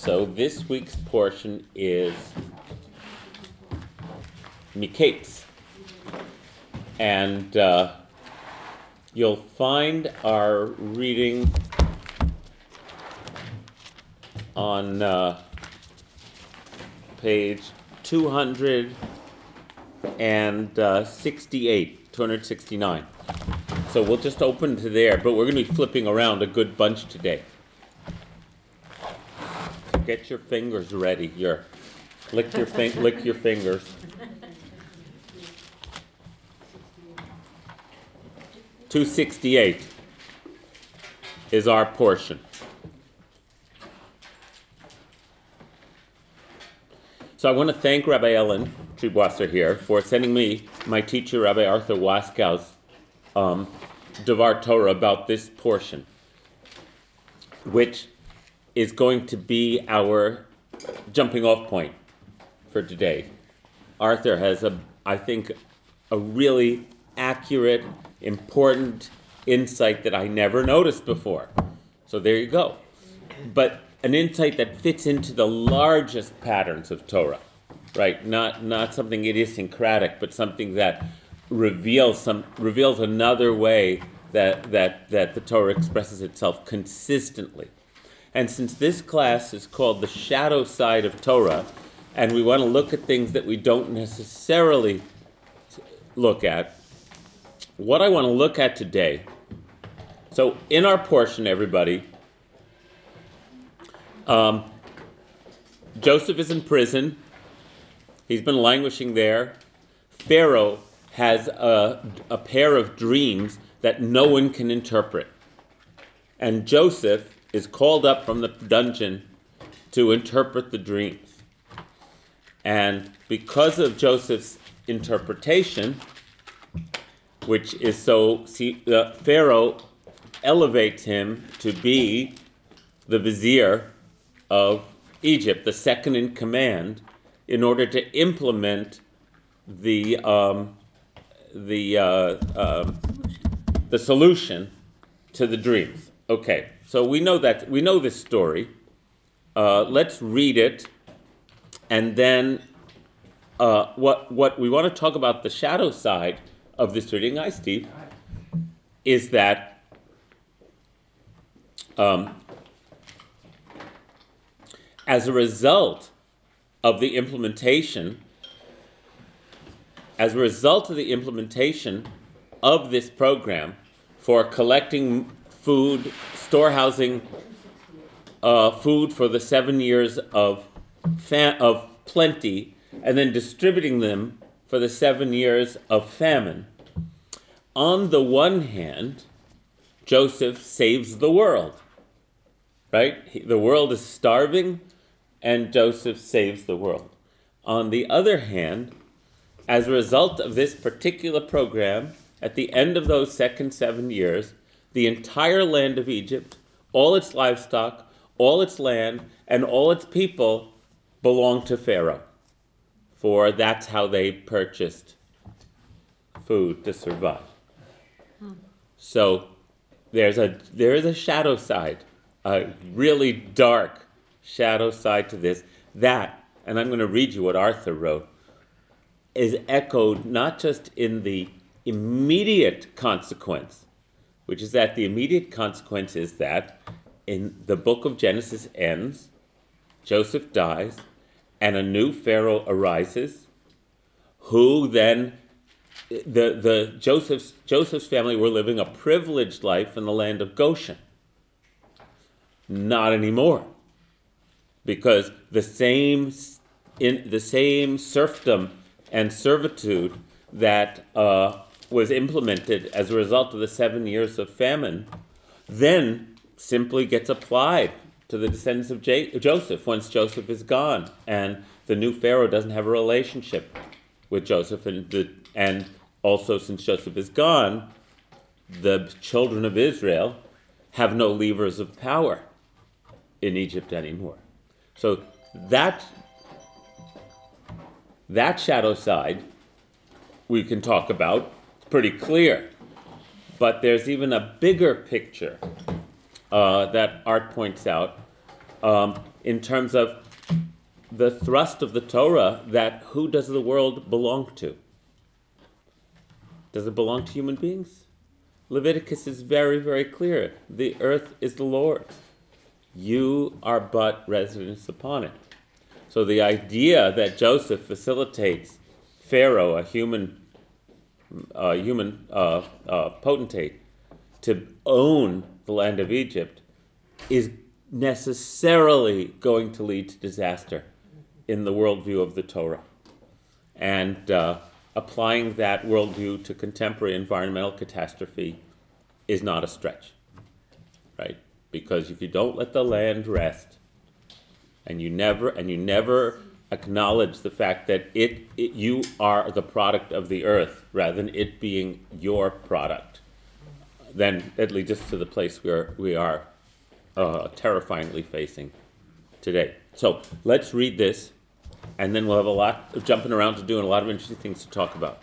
So this week's portion is Miketz. And uh, you'll find our reading on uh, page 268, 269. So we'll just open to there, but we're going to be flipping around a good bunch today. Get your fingers ready. Your lick your fin- lick your fingers. Two sixty eight is our portion. So I want to thank Rabbi Ellen Triebwasser here for sending me my teacher Rabbi Arthur Waskow's um, Devar Torah about this portion, which is going to be our jumping off point for today. Arthur has a, I think, a really accurate, important insight that I never noticed before. So there you go. But an insight that fits into the largest patterns of Torah, right? Not not something idiosyncratic, but something that reveals some reveals another way that that that the Torah expresses itself consistently. And since this class is called the shadow side of Torah, and we want to look at things that we don't necessarily look at, what I want to look at today. So, in our portion, everybody, um, Joseph is in prison. He's been languishing there. Pharaoh has a, a pair of dreams that no one can interpret. And Joseph is called up from the dungeon to interpret the dreams. And because of Joseph's interpretation, which is so, see, uh, Pharaoh elevates him to be the vizier of Egypt, the second in command, in order to implement the um, the uh, um, the solution to the dreams. Okay, so we know that we know this story. Uh, let's read it, and then uh, what what we want to talk about the shadow side of this reading. Hi, Steve. Is that um, as a result of the implementation, as a result of the implementation of this program for collecting food, storehousing uh, food for the seven years of, of plenty, and then distributing them for the seven years of famine. On the one hand, Joseph saves the world, right? He, the world is starving, and Joseph saves the world. On the other hand, as a result of this particular program, at the end of those second seven years, the entire land of Egypt, all its livestock, all its land, and all its people belonged to Pharaoh. For that's how they purchased food to survive. So there's a there is a shadow side, a really dark shadow side to this. That, and I'm going to read you what Arthur wrote, is echoed not just in the immediate consequence, which is that the immediate consequence is that in the book of Genesis ends, Joseph dies, and a new Pharaoh arises, who then the the Joseph's Joseph's family were living a privileged life in the land of Goshen. Not anymore, because the same in the same serfdom and servitude that uh, was implemented as a result of the seven years of famine, then simply gets applied to the descendants of J- Joseph once Joseph is gone, and the new Pharaoh doesn't have a relationship with Joseph, and the, and also since Joseph is gone, the children of Israel have no levers of power in Egypt anymore. So that that shadow side we can talk about. Pretty clear. But there's even a bigger picture uh, that Art points out, um, in terms of the thrust of the Torah that who does the world belong to? Does it belong to human beings? Leviticus is very, very clear. The earth is the Lord's. You are but residents upon it. So the idea that Joseph facilitates Pharaoh, a human, uh, human uh, uh, potentate, to own the land of Egypt is necessarily going to lead to disaster in the worldview of the Torah. And uh, applying that worldview to contemporary environmental catastrophe is not a stretch, right? Because if you don't let the land rest, and you never and you never acknowledge the fact that it, it you are the product of the earth rather than it being your product, then it leads us to the place where we are uh, terrifyingly facing today. So let's read this, and then we'll have a lot of jumping around to do and a lot of interesting things to talk about.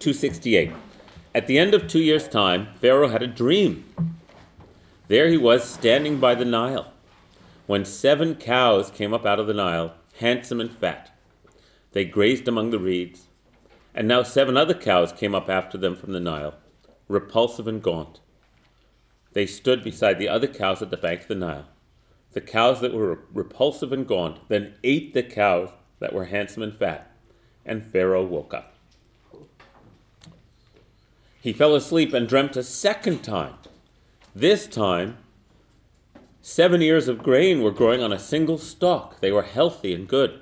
268. At the end of two years' time, Pharaoh had a dream. There he was standing by the Nile, when seven cows came up out of the Nile, handsome and fat. They grazed among the reeds, and now seven other cows came up after them from the Nile, repulsive and gaunt. They stood beside the other cows at the bank of the Nile. The cows that were repulsive and gaunt then ate the cows that were handsome and fat, and Pharaoh woke up. He fell asleep and dreamt a second time. This time, seven ears of grain were growing on a single stalk. They were healthy and good.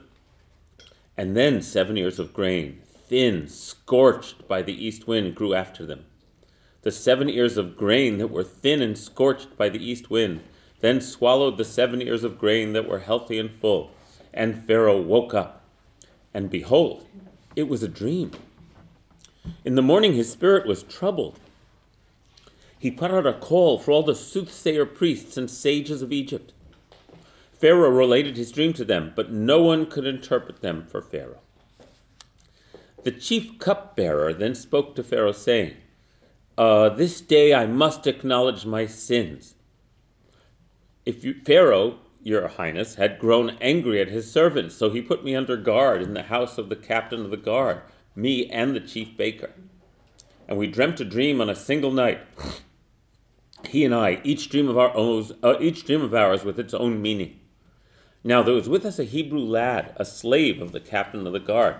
And then seven ears of grain, thin, scorched by the east wind, grew after them the seven ears of grain that were thin and scorched by the east wind, then swallowed the seven ears of grain that were healthy and full. And Pharaoh woke up, and behold, it was a dream. In the morning his spirit was troubled. He put out a call for all the soothsayer priests and sages of Egypt. Pharaoh related his dream to them, but no one could interpret them for Pharaoh. The chief cupbearer then spoke to Pharaoh, saying, uh, this day I must acknowledge my sins. If you, Pharaoh, your highness, had grown angry at his servants, so he put me under guard in the house of the captain of the guard, me and the chief baker. And we dreamt a dream on a single night. He and I, each dream of our own, uh, each dream of ours with its own meaning. Now there was with us a Hebrew lad, a slave of the captain of the guard.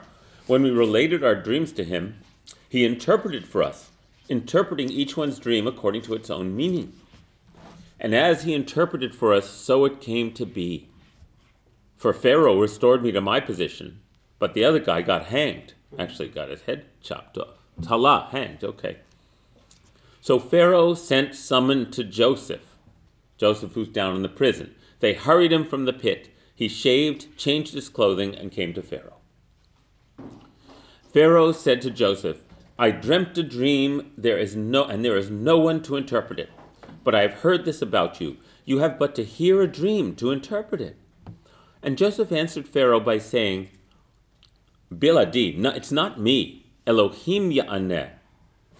When we related our dreams to him, he interpreted for us interpreting each one's dream according to its own meaning. And as he interpreted for us, so it came to be. For Pharaoh restored me to my position, but the other guy got hanged. Actually, got his head chopped off. Tala, hanged, okay. So Pharaoh sent summon to Joseph, Joseph who's down in the prison. They hurried him from the pit. He shaved, changed his clothing, and came to Pharaoh. Pharaoh said to Joseph, I dreamt a dream, there is no and there is no one to interpret it. But I have heard this about you. You have but to hear a dream to interpret it. And Joseph answered Pharaoh by saying, Biladi, no, it's not me. Elohim ya'aneh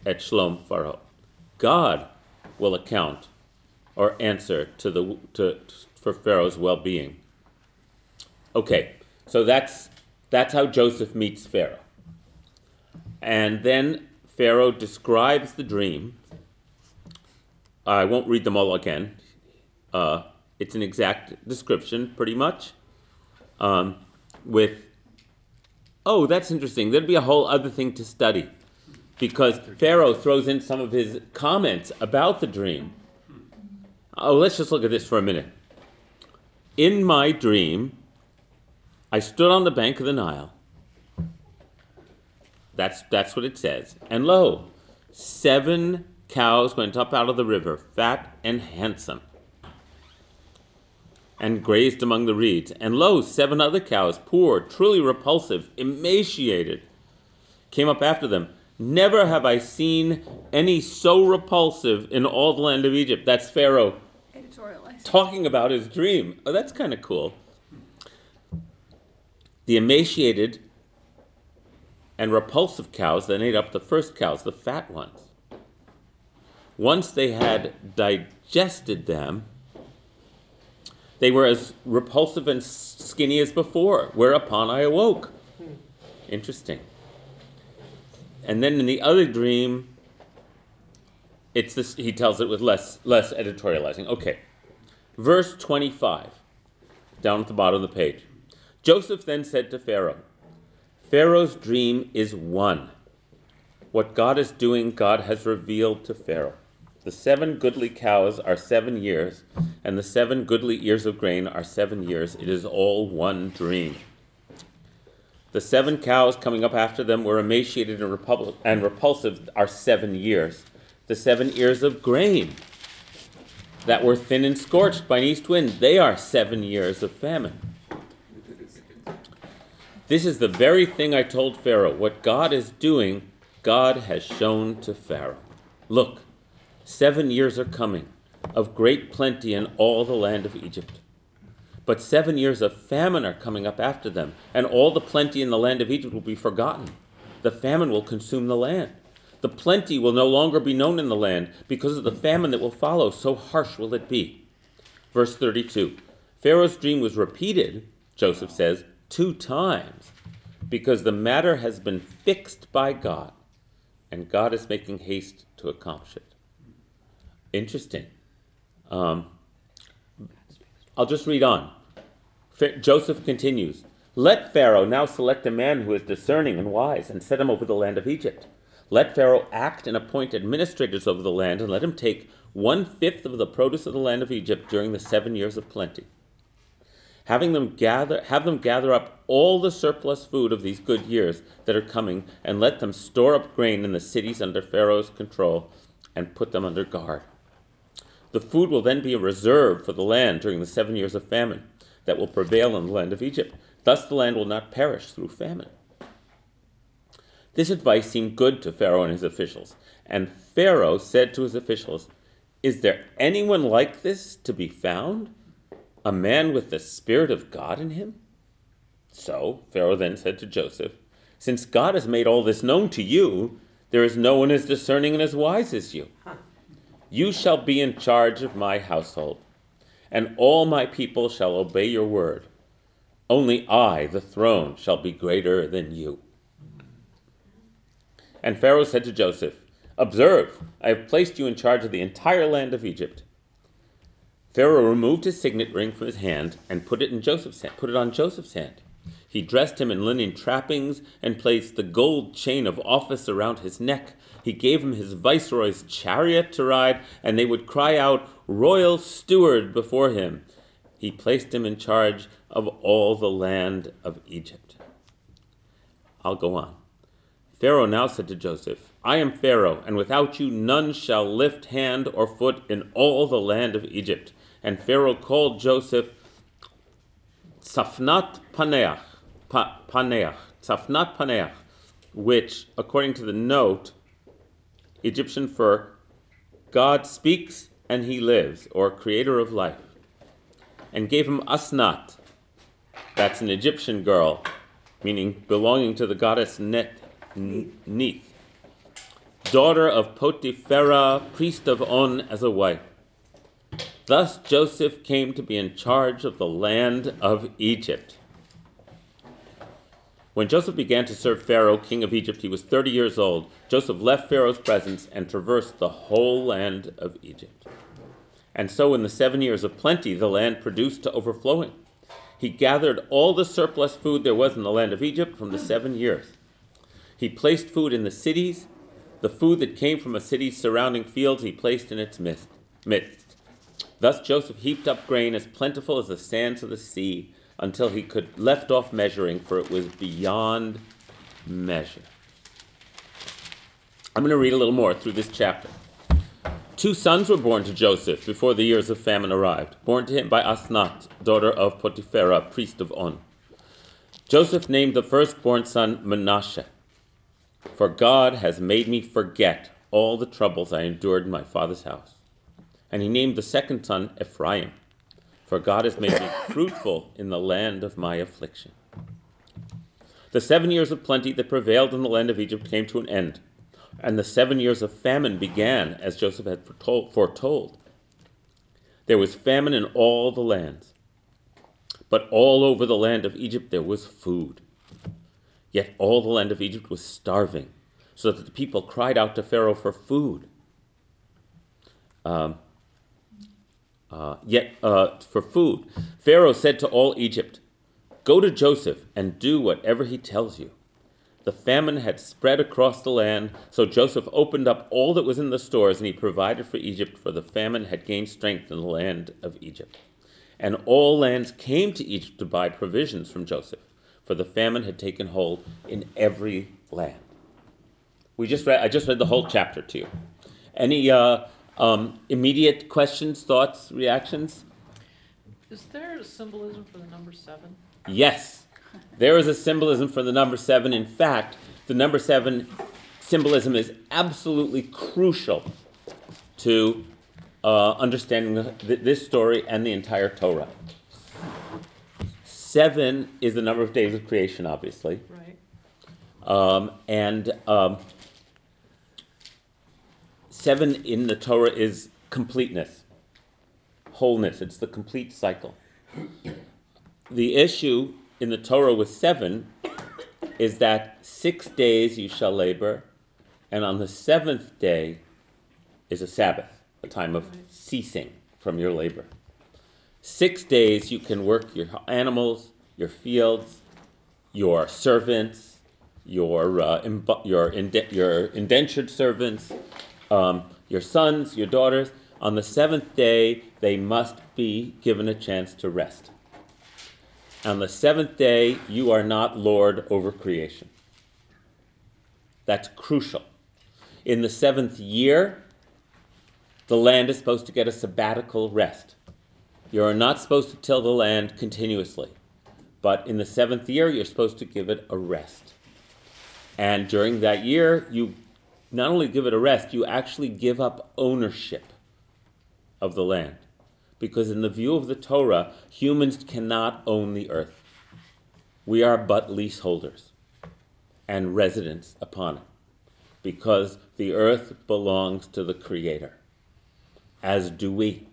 et shlom Pharaoh. God will account or answer to the to for Pharaoh's well-being. Okay, so that's that's how Joseph meets Pharaoh. And then Pharaoh describes the dream. I won't read them all again. Uh, it's an exact description, pretty much. Um, with, oh, that's interesting. There'd be a whole other thing to study because Pharaoh throws in some of his comments about the dream. Oh, let's just look at this for a minute. In my dream, I stood on the bank of the Nile that's, that's what it says. And lo, seven cows went up out of the river, fat and handsome, and grazed among the reeds. And lo, seven other cows, poor, truly repulsive, emaciated, came up after them. Never have I seen any so repulsive in all the land of Egypt. That's Pharaoh talking about his dream. Oh, that's kind of cool. The emaciated and repulsive cows that ate up the first cows, the fat ones. Once they had digested them, They were as repulsive and skinny as before, whereupon I awoke. Interesting. And then in the other dream, it's this, he tells it with less, less editorializing. Okay. Verse 25, down at the bottom of the page. Joseph then said to Pharaoh, Pharaoh's dream is one. What God is doing, God has revealed to Pharaoh. The seven goodly cows are seven years, and the seven goodly ears of grain are seven years. It is all one dream. The seven cows coming up after them were emaciated and, repul- and repulsive, are seven years. The seven ears of grain that were thin and scorched by an east wind, they are seven years of famine. This is the very thing I told Pharaoh. What God is doing, God has shown to Pharaoh. Look, seven years are coming of great plenty in all the land of Egypt. But seven years of famine are coming up after them, and all the plenty in the land of Egypt will be forgotten. The famine will consume the land. The plenty will no longer be known in the land because of the famine that will follow. So harsh will it be. Verse 32 Pharaoh's dream was repeated, Joseph says, two times because the matter has been fixed by God, and God is making haste to accomplish it. Interesting. Um, I'll just read on. Joseph continues Let Pharaoh now select a man who is discerning and wise and set him over the land of Egypt. Let Pharaoh act and appoint administrators over the land, and let him take one fifth of the produce of the land of Egypt during the seven years of plenty. Having them gather, have them gather up all the surplus food of these good years that are coming, and let them store up grain in the cities under Pharaoh's control, and put them under guard. The food will then be a reserve for the land during the seven years of famine that will prevail in the land of Egypt. Thus the land will not perish through famine. This advice seemed good to Pharaoh and his officials, and Pharaoh said to his officials, Is there anyone like this to be found? A man with the Spirit of God in him? So Pharaoh then said to Joseph, Since God has made all this known to you, there is no one as discerning and as wise as you. You shall be in charge of my household, and all my people shall obey your word. Only I, the throne, shall be greater than you. And Pharaoh said to Joseph, Observe, I have placed you in charge of the entire land of Egypt. Pharaoh removed his signet ring from his hand and put it in Joseph's hand, put it on Joseph's hand. He dressed him in linen trappings and placed the gold chain of office around his neck. He gave him his viceroy's chariot to ride, and they would cry out, Royal steward, before him. He placed him in charge of all the land of Egypt. I'll go on. Pharaoh now said to Joseph, I am Pharaoh, and without you none shall lift hand or foot in all the land of Egypt. And Pharaoh called Joseph Tzafnat Paneach, pa, Paneach, Tzafnat Paneach, which, according to the note, Egyptian for God speaks and he lives, or creator of life, and gave him Asnat, that's an Egyptian girl, meaning belonging to the goddess Net Neith, daughter of Potipharah, priest of On, as a wife. Thus Joseph came to be in charge of the land of Egypt. When Joseph began to serve Pharaoh, king of Egypt, he was 30 years old. Joseph left Pharaoh's presence and traversed the whole land of Egypt. And so, in the seven years of plenty, the land produced to overflowing. He gathered all the surplus food there was in the land of Egypt from the seven years. He placed food in the cities. The food that came from a city's surrounding fields he placed in its midst. Thus Joseph heaped up grain as plentiful as the sands of the sea until he could left off measuring, for it was beyond measure. I'm going to read a little more through this chapter. Two sons were born to Joseph before the years of famine arrived, born to him by Asnat, daughter of Potipharah, priest of On. Joseph named the firstborn son Manasseh for God has made me forget all the troubles I endured in my father's house. And he named the second son Ephraim, for God has made me fruitful in the land of my affliction. The seven years of plenty that prevailed in the land of Egypt came to an end, and the seven years of famine began, as Joseph had foretold. There was famine in all the lands. but all over the land of Egypt there was food. Yet all the land of Egypt was starving, so that the people cried out to Pharaoh for food. Um, uh, yet uh, for food, Pharaoh said to all Egypt, Go to Joseph and do whatever he tells you. The famine had spread across the land, so Joseph opened up all that was in the stores and he provided for Egypt, for the famine had gained strength in the land of Egypt. And all lands came to Egypt to buy provisions from Joseph, for the famine had taken hold in every land. We just read, I just read the whole chapter to you. Any uh, um, immediate questions, thoughts, reactions? Is there a symbolism for the number seven? Yes, there is a symbolism for the number seven. In fact, the number seven symbolism is absolutely crucial to uh, understanding th- this story and the entire Torah. Seven is the number of days of creation, obviously. Right. Um, and um, seven in the Torah is completeness, wholeness. It's the complete cycle. The issue in the Torah with seven is that six days you shall labor, and on the seventh day is a Sabbath, a time of ceasing from your labor. Six days you can work your animals, your fields, your servants, your, uh, imbu- your, inde- your indentured servants, um, your sons, your daughters. On the seventh day, they must be given a chance to rest. On the seventh day, you are not Lord over creation. That's crucial. In the seventh year, the land is supposed to get a sabbatical rest. You are not supposed to till the land continuously. But in the seventh year, you're supposed to give it a rest. And during that year, you not only give it a rest, you actually give up ownership of the land. Because in the view of the Torah, humans cannot own the earth. We are but leaseholders and residents upon it. Because the earth belongs to the Creator, as do we.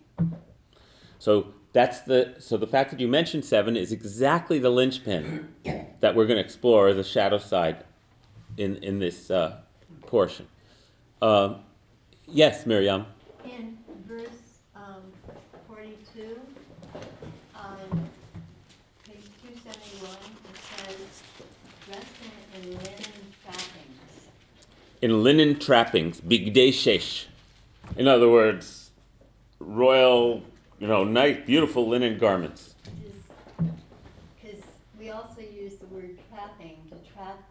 So that's the so the fact that you mentioned seven is exactly the linchpin that we're going to explore the shadow side in in this uh, portion. Um, yes, Miriam. In verse um, 42, on page 271, it says, dressed in, in linen trappings. In linen trappings, bigdei shesh. In other words, royal, you know, nice, beautiful linen garments. Because we also use the word trapping to trap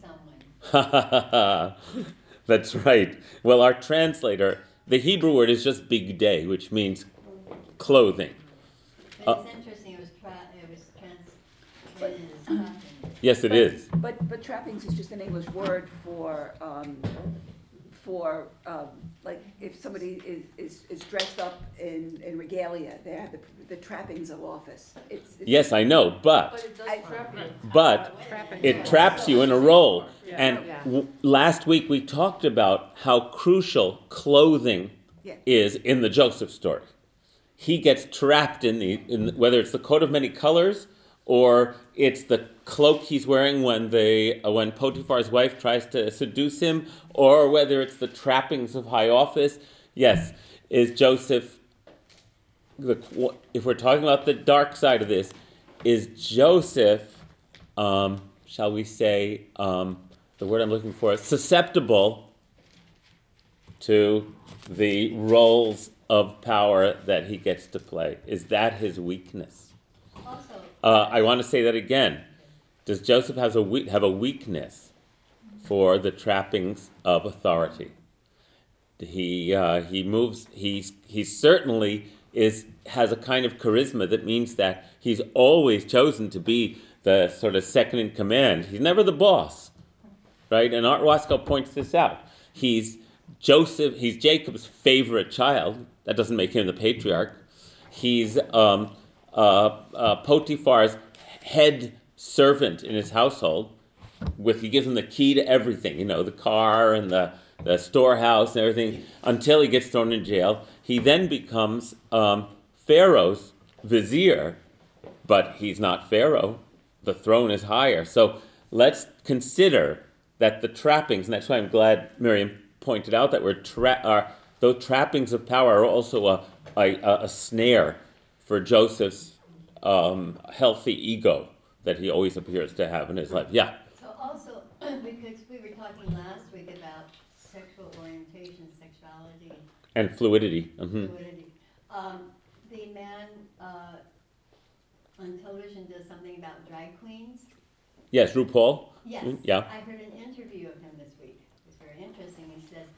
someone. That's right. Well, our translator, the Hebrew word is just bigdei, which means clothing. But Uh, it's interesting, it was tra, it was translated as trapping. Yes, it is. But, but trappings is just an English word for, um, for, um, like, if somebody is, is, is dressed up in, in regalia, they have the, the trappings of office. It's, it's- Yes, I know, but But it does I- trap you. but it traps you in a role. And Yeah. w- last week we talked about how crucial clothing Yeah. is in the Joseph story. He gets trapped in the in whether it's the coat of many colors or it's the cloak he's wearing when they uh, when Potiphar's wife tries to seduce him, or whether it's the trappings of high office. Yes, is Joseph the, if we're talking about the dark side of this, is Joseph, um, shall we say, um, the word I'm looking for, susceptible to the roles of power that he gets to play? Is that his weakness? Uh, I want to say that again. Does Joseph has a we- have a weakness for the trappings of authority? He uh, he moves. He's he certainly is has a kind of charisma that means that he's always chosen to be the sort of second in command. He's never the boss, right? And Art Waskow points this out. He's Joseph. He's Jacob's favorite child. That doesn't make him the patriarch. He's um, uh, uh, Potiphar's head servant in his household. With he gives him the key to everything, you know, the car and the, the storehouse and everything, until he gets thrown in jail. He then becomes um, Pharaoh's vizier, but he's not Pharaoh. The throne is higher. So let's consider that the trappings, and that's why I'm glad Miriam pointed out that we're tra- are, those trappings of power are also a, a, a- a snare for Joseph's um, healthy ego that he always appears to have in his life. Yeah. So also, because we were talking last week about sexual orientation, sexuality, And fluidity. hmm fluidity. Um, the man, uh, on television does something about drag queens. Yes, RuPaul. Yes. Mm, yeah. I heard an interview of him this week. It was very interesting. He says,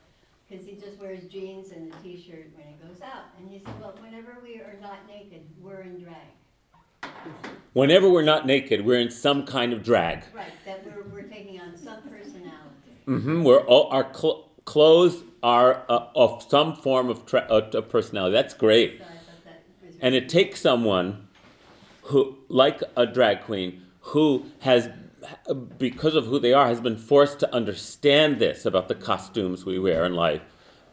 because he just wears jeans and a t-shirt when he goes out. And he said, well, whenever we are not naked, we're in drag. Whenever we're not naked, we're in some kind of drag. Right, that we're, we're taking on some personality. Mm-hmm. We're all, our cl- clothes are uh, of some form of, tra- uh, of personality. That's great. So I thought that was. And it takes someone who, like a drag queen, who has, because of who they are, has been forced to understand this about the costumes we wear in life,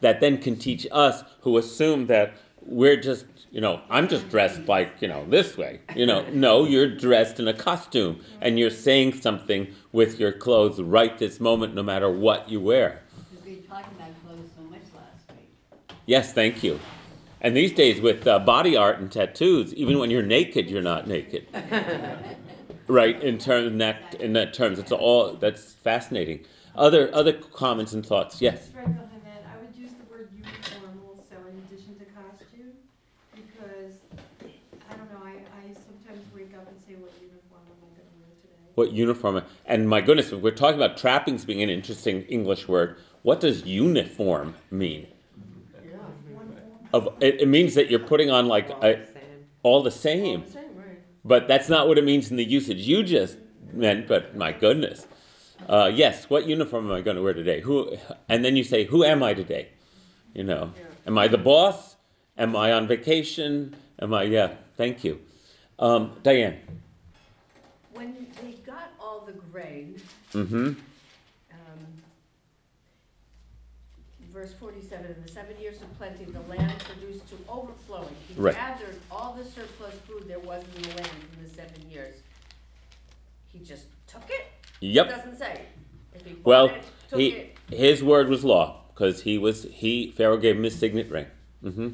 that then can teach us who assume that we're just, you know, I'm just dressed like, you know, this way. You know, no, you're dressed in a costume and you're saying something with your clothes right this moment, no matter what you wear. We were talking about clothes so much last week. Yes, thank you. And these days, with uh, body art and tattoos, even when you're naked, you're not naked. right? In terms in that in that terms, it's all that's fascinating. Other other comments and thoughts? Yes. Strike off on that, I would use the word uniform also in addition to costume, because, I don't know, I, I sometimes wake up and say, what uniform am I gonna wear today? What uniform? And my goodness, if we're talking about trappings being an interesting English word, what does uniform mean? One form, Of it, it means that you're putting on like a, all the same. same, right? But that's not what it means in the usage you just meant. But my goodness, uh, yes. What uniform am I going to wear today? Who? And then you say, "Who am I today?" You know, am I the boss? Am I on vacation? Am I? Yeah. Thank you, um, Diane. When we got all the grain, Mm-hmm. um, verse forty-seven, in the seven years of plenty, the land produced to overflowing. He Right. gathered all the surplus food there was in the land in the seven years. He just took it? Yep. It doesn't say. If he Well, it, took he it, his word was law because he was he Pharaoh gave him his signet ring. Mm-hmm.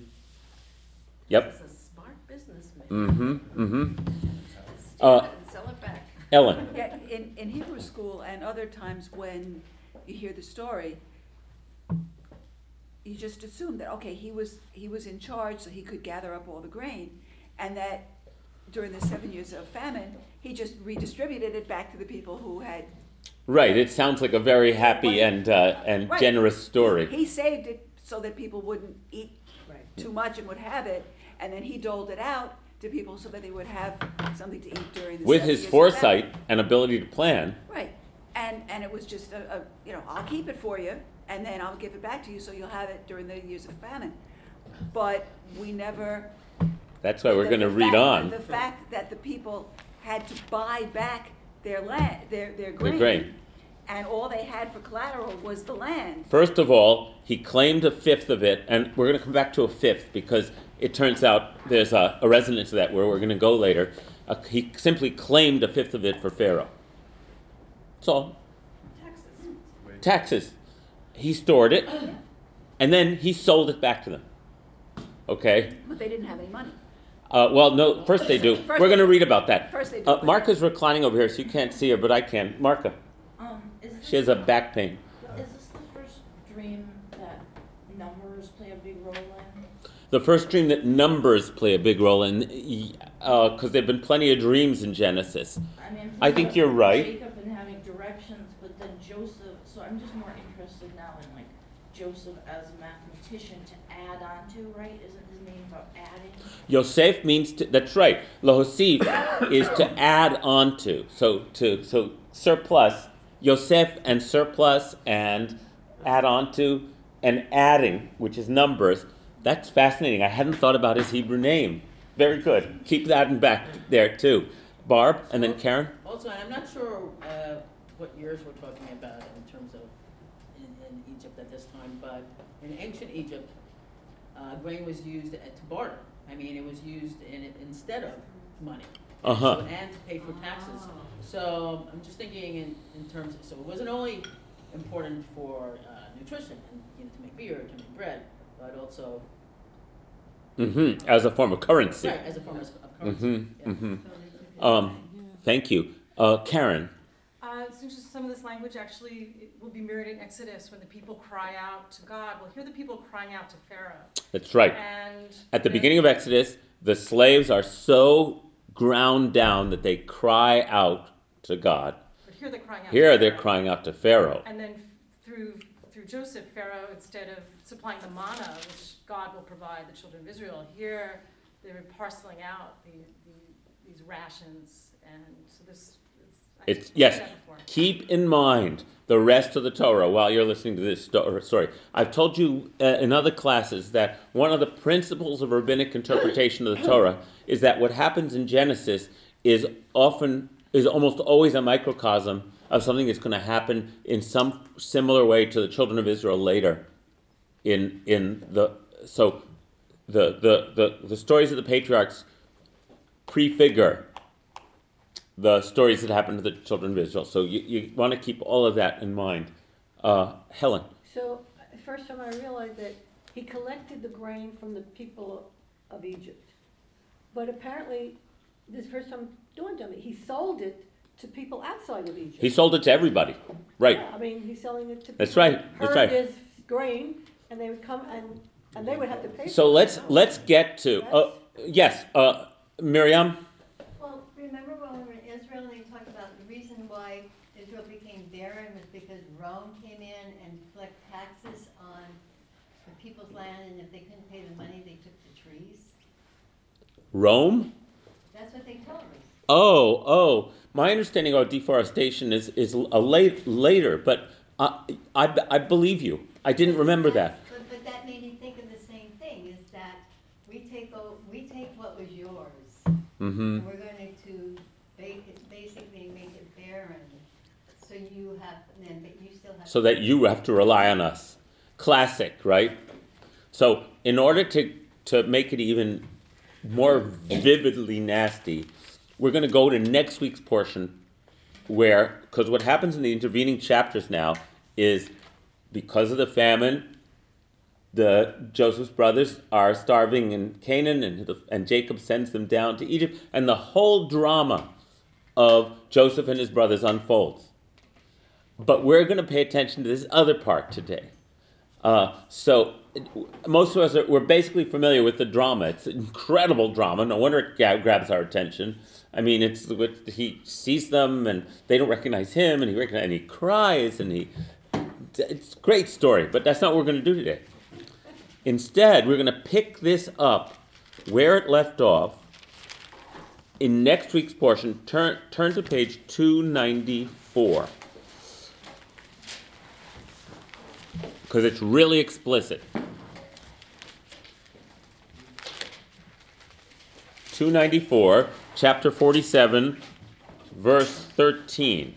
Yep. he's a smart businessman. Mm-hmm. Mm-hmm. Steal Uh, it and sell it back. Ellen. Yeah, in, in Hebrew school and other times when you hear the story, you just assume that, okay, he was, he was in charge so he could gather up all the grain. And that during the seven years of famine, he just redistributed it back to the people who had. Right. It sounds like a very happy and uh, and Right. generous story. He saved it so that people wouldn't eat Right. too much and would have it, and then he doled it out to people so that they would have something to eat during the With seven his years of famine. foresight and ability to plan. Right, and, and it was just a, a, you know, I'll keep it for you, and then I'll give it back to you, so you'll have it during the years of famine. But we never. That's why we're the- going to the read fact- on. The fact that the people had to buy back their land, their, their grain. grain. And all they had for collateral was the land. First of all, he claimed a fifth of it, and we're going to come back to a fifth because it turns out there's a, a resonance to that where we're going to go later. Uh, he simply claimed a fifth of it for Pharaoh. That's all. Taxes. Taxes. He stored it, and then he sold it back to them. Okay? But they didn't have any money. Uh, well, no, first they do. First We're going to read about that. first they do, Uh, but- Marca's reclining over here, so you can't see her, but I can. Marca, Um, is she has a back pain. is this the first dream that numbers play a big role in? The first dream that numbers play a big role in, because there've been plenty of dreams in Genesis. I mean, I think you're right. Jacob and having directions, but then Joseph. So I'm just more interested now in like Joseph as a mathematician to add on to, right? Isn't his name about adding? Yosef means to, that's right. Lohosif is to add on to. So to so surplus, Yosef and surplus and add on to and adding, which is numbers. That's fascinating. I hadn't thought about his Hebrew name. Very good. Keep that in back there too. Barb and then Karen. Also, I'm not sure uh, what years we're talking about in terms of in, in Egypt at this time, but in ancient Egypt, uh, grain was used to barter. I mean, it was used in, instead of money. Uh-huh. So, and to pay for taxes. So I'm just thinking in, in terms, of so it wasn't only important for uh, nutrition and, you know, to make beer, to make bread, but also, Mm-hmm. As a form of currency. right, as a form of currency. Mm-hmm. yeah. Mm-hmm. Um, thank you, uh, Karen. Uh, so just some of this language actually will be mirrored in Exodus when the people cry out to God. We'll hear the people crying out to Pharaoh. That's right. And At the beginning of Exodus, the slaves are so ground down that they cry out to God. But here they're crying out. Here to they're Pharaoh. crying out to Pharaoh. And then through through Joseph, Pharaoh, instead of supplying the manna, which God will provide the children of Israel, here they're parceling out the, the, these rations. And so this. It's, yes. seen that before. Keep in mind the rest of the Torah while you're listening to this sto- story. I've told you uh, in other classes that one of the principles of rabbinic interpretation of the Torah is that what happens in Genesis is often is almost always a microcosm of something that's going to happen in some similar way to the children of Israel later. In in the so the the the, the stories of the patriarchs prefigure the stories that happened to the children of Israel. So you, you want to keep all of that in mind. Uh, Helen. So, the first time I realized that he collected the grain from the people of Egypt. But apparently, this first time dawned on me, he sold it to people outside of Egypt. He sold it to everybody. Right. Yeah, I mean, he's selling it to people. That's right, who that's Heard right. his grain, and they would come and, and they would have to pay. So let's let's get to uh, yes, uh, Miriam. Well, remember when we were in Israel and they talked about the reason why Israel became barren was because Rome came in and collect taxes on the people's land, and if they couldn't pay the money, they took the trees. Rome. That's what they told us. Oh, oh. My understanding about deforestation is is a late later, but uh, I I believe you. I didn't remember that. But, but that made me think of the same thing, is that we take, we take what was yours, Mm-hmm. and we're going to ba- it- basically make it barren, so you have, then, but you still have. So that you have to rely on us. Classic, right? So, in order to, to make it even more vividly nasty, we're going to go to next week's portion where, because what happens in the intervening chapters now is because of the famine, the Joseph's brothers are starving in Canaan, and, the, and Jacob sends them down to Egypt, and the whole drama of Joseph and his brothers unfolds. But we're going to pay attention to this other part today. Uh, so most of us are we're basically familiar with the drama. It's incredible drama. No wonder it gra- grabs our attention. I mean, it's he sees them and they don't recognize him, and he recognize, and he cries and he. It's a great story, but that's not what we're going to do today. Instead, we're going to pick this up where it left off in next week's portion. Turn turn to page two ninety four. Because it's really explicit. 294, chapter 47, verse 13.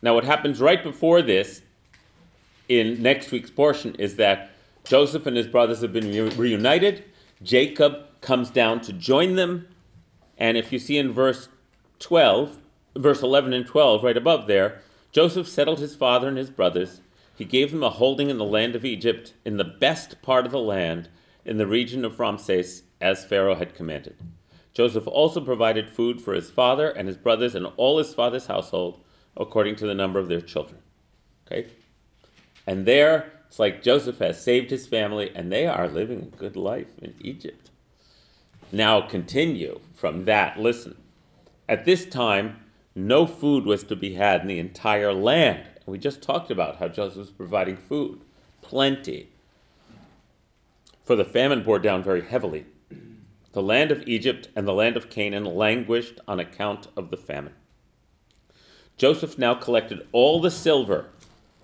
Now, what happens right before this in next week's portion is that Joseph and his brothers have been reu- reunited. Jacob comes down to join them. And if you see in verse 12, verse 11 and 12, right above there, Joseph settled his father and his brothers. He gave them a holding in the land of Egypt, in the best part of the land, in the region of Ramses, as Pharaoh had commanded. Joseph also provided food for his father and his brothers and all his father's household, according to the number of their children. Okay? And there, it's like Joseph has saved his family, and they are living a good life in Egypt. Now, continue from that. Listen. At this time, no food was to be had in the entire land. We just talked about how Joseph was providing food, plenty. For the famine bore down very heavily. The land of Egypt and the land of Canaan languished on account of the famine. Joseph now collected all the silver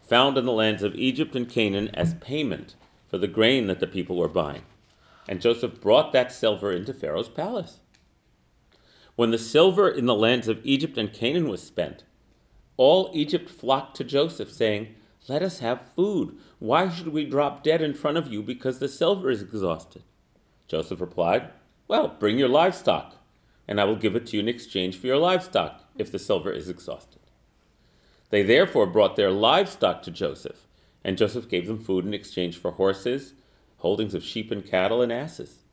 found in the lands of Egypt and Canaan as payment for the grain that the people were buying. And Joseph brought that silver into Pharaoh's palace. When the silver in the lands of Egypt and Canaan was spent, all Egypt flocked to Joseph, saying, Let us have food. Why should we drop dead in front of you because the silver is exhausted? Joseph replied, Well, bring your livestock, and I will give it to you in exchange for your livestock if the silver is exhausted. They therefore brought their livestock to Joseph, and Joseph gave them food in exchange for horses, holdings of sheep and cattle, and asses.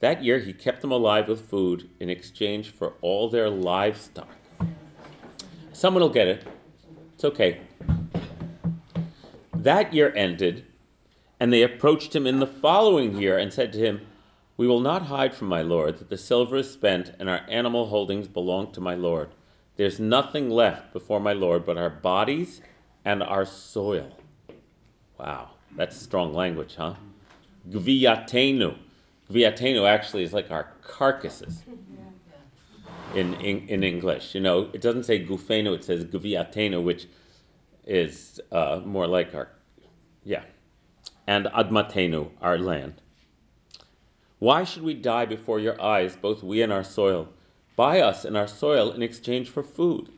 That year he kept them alive with food in exchange for all their livestock. Someone will get it. It's okay. That year ended, and they approached him in the following year and said to him, We will not hide from my lord that the silver is spent and our animal holdings belong to my lord. There's nothing left before my lord but our bodies and our soil. Wow, that's strong language, huh? Gviatenu. Gviatenu actually is like our carcasses in, in, in English. You know, it doesn't say gufeno, it says gviatenu, which is uh, more like our, yeah, and admatenu, our land. Why should we die before your eyes, both we and our soil? Buy us and our soil in exchange for food.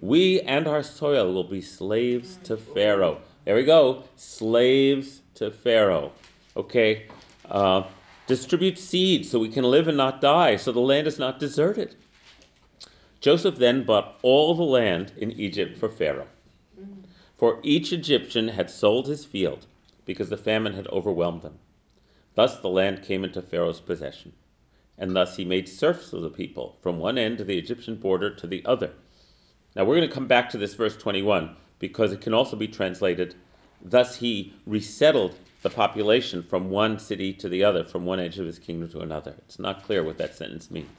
We and our soil will be slaves to Pharaoh. There we go, slaves to Pharaoh. Okay, uh, distribute seed so we can live and not die, so the land is not deserted. Joseph then bought all the land in Egypt for Pharaoh. For each Egyptian had sold his field because the famine had overwhelmed them. Thus the land came into Pharaoh's possession. And thus he made serfs of the people from one end of the Egyptian border to the other. Now we're going to come back to this verse 21 because it can also be translated, thus he resettled the population from one city to the other, from one edge of his kingdom to another. It's not clear what that sentence means.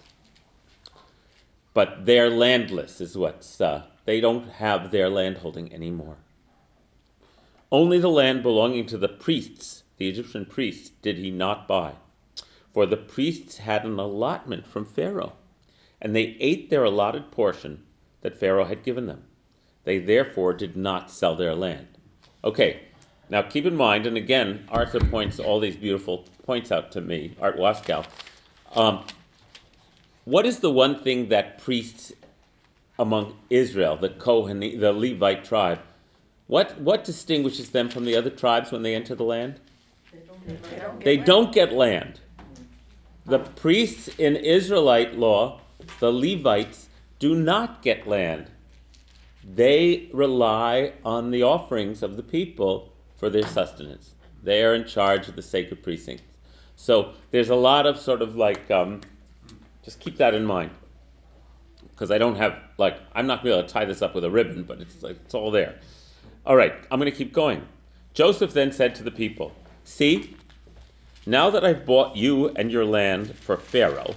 But they're landless, is what's, uh, they don't have their landholding anymore. Only the land belonging to the priests, the Egyptian priests, did he not buy. For the priests had an allotment from Pharaoh, and they ate their allotted portion that Pharaoh had given them. They therefore did not sell their land. Okay, now keep in mind, and again, Arthur points all these beautiful points out to me, Art Waskow. Um, what is the one thing that priests among Israel, the Kohen, the Levite tribe, what, what distinguishes them from the other tribes when they enter the land? They don't get land. The priests in Israelite law, the Levites, do not get land. They rely on the offerings of the people for their sustenance. They are in charge of the sacred precincts. So there's a lot of sort of like, um, just keep that in mind. Because I don't have, like, I'm not going to be able to tie this up with a ribbon, but it's like, it's all there. All right, I'm going to keep going. Joseph then said to the people, See, now that I've bought you and your land for Pharaoh,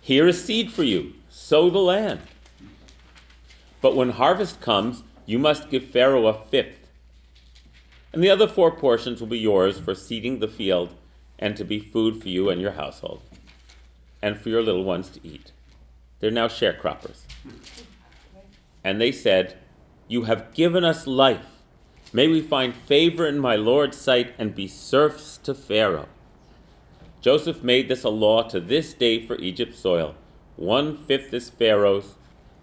here is seed for you. Sow the land. But when harvest comes, you must give Pharaoh a fifth. And the other four portions will be yours for seeding the field and to be food for you and your household, and for your little ones to eat. They're now sharecroppers. And they said, You have given us life. May we find favor in my Lord's sight and be serfs to Pharaoh. Joseph made this a law to this day for Egypt's soil. One fifth is Pharaoh's.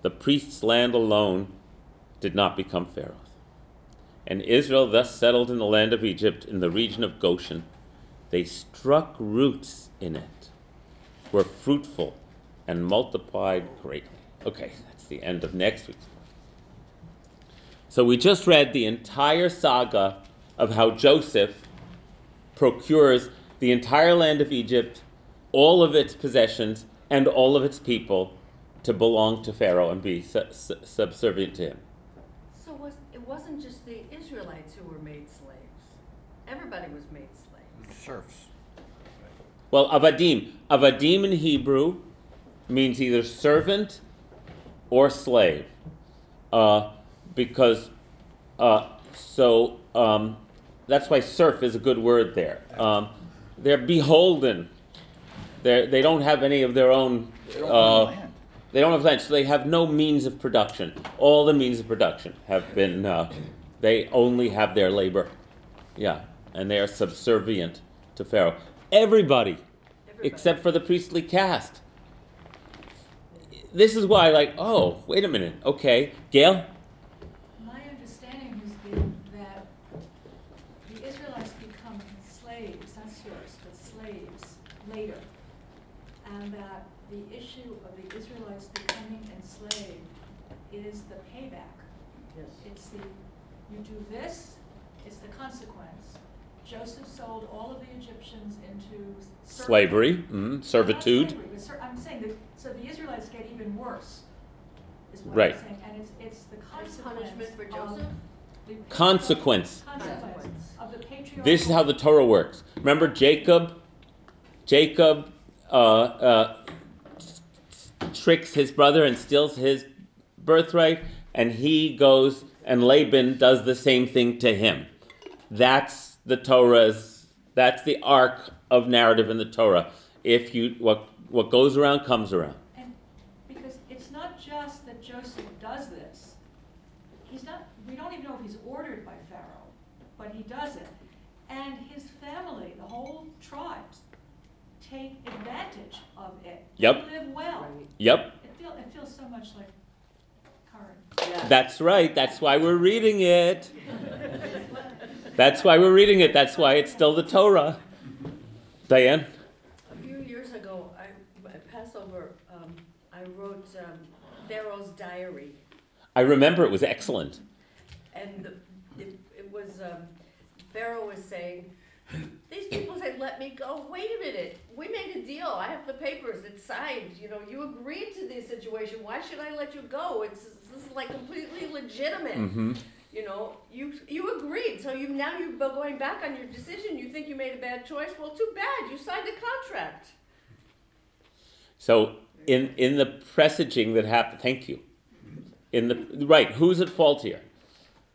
The priest's land alone did not become Pharaoh's. And Israel thus settled in the land of Egypt in the region of Goshen. They struck roots in it, were fruitful, and multiplied greatly. Okay, that's the end of next week's. So we just read the entire saga of how Joseph procures the entire land of Egypt, all of its possessions, and all of its people to belong to Pharaoh and be su- su- subservient to him. So was, it wasn't just the Israelites who were made slaves. Everybody was made slaves. Serfs. Well, avadim. Avadim in Hebrew means either servant or slave. Uh, because, uh, so um, that's why serf is a good word there. Um, they're beholden. They're, they don't have any of their own. They don't uh, own land. They don't have land, so they have no means of production. All the means of production have been, uh, they only have their labor. Yeah, and they are subservient to Pharaoh. Everybody, except for the priestly caste. This is why, like, oh, wait a minute, okay, Gail? My understanding later. And that the issue of the Israelites becoming enslaved is the payback. Yes. It's the, you do this, it's the consequence. Joseph sold all of the Egyptians into serv- Slavery, mm, Not servitude. slavery, ser- I'm saying that, so the Israelites get even worse, is what Right. I'm saying, and it's, it's the consequence punishment for of Joseph? the patriarch- Consequence. Consequence of the patriarchal. This is how the Torah works. Remember Jacob? Jacob uh, uh, tricks his brother and steals his birthright, and he goes and Laban does the same thing to him. That's the Torah's. That's the arc of narrative in the Torah. If you what what goes around comes around. And because it's not just that Joseph does this. He's not, we don't even know if he's ordered by Pharaoh, but he does it. And his family, the whole tribes, take advantage of it. Yep. They live well. Yep, It feel, it feels so much like current. Yeah. that's right. That's why we're reading it. That's why we're reading it. That's why it's still the Torah. Diane? A few years ago, I, at Passover, um, I wrote, um, Pharaoh's diary. I remember it was excellent. And the, it, it was, um, Pharaoh was saying, these people said, let me go. Wait a minute. We made a deal. I have the papers. It's signed. You know, you agreed to this situation. Why should I let you go? It's, this is like completely legitimate. hmm You know, you, you agreed. So you, now you're going back on your decision. You think you made a bad choice? Well, too bad. You signed a contract. So in in the presaging that happened, thank you. In the right, who's at fault here?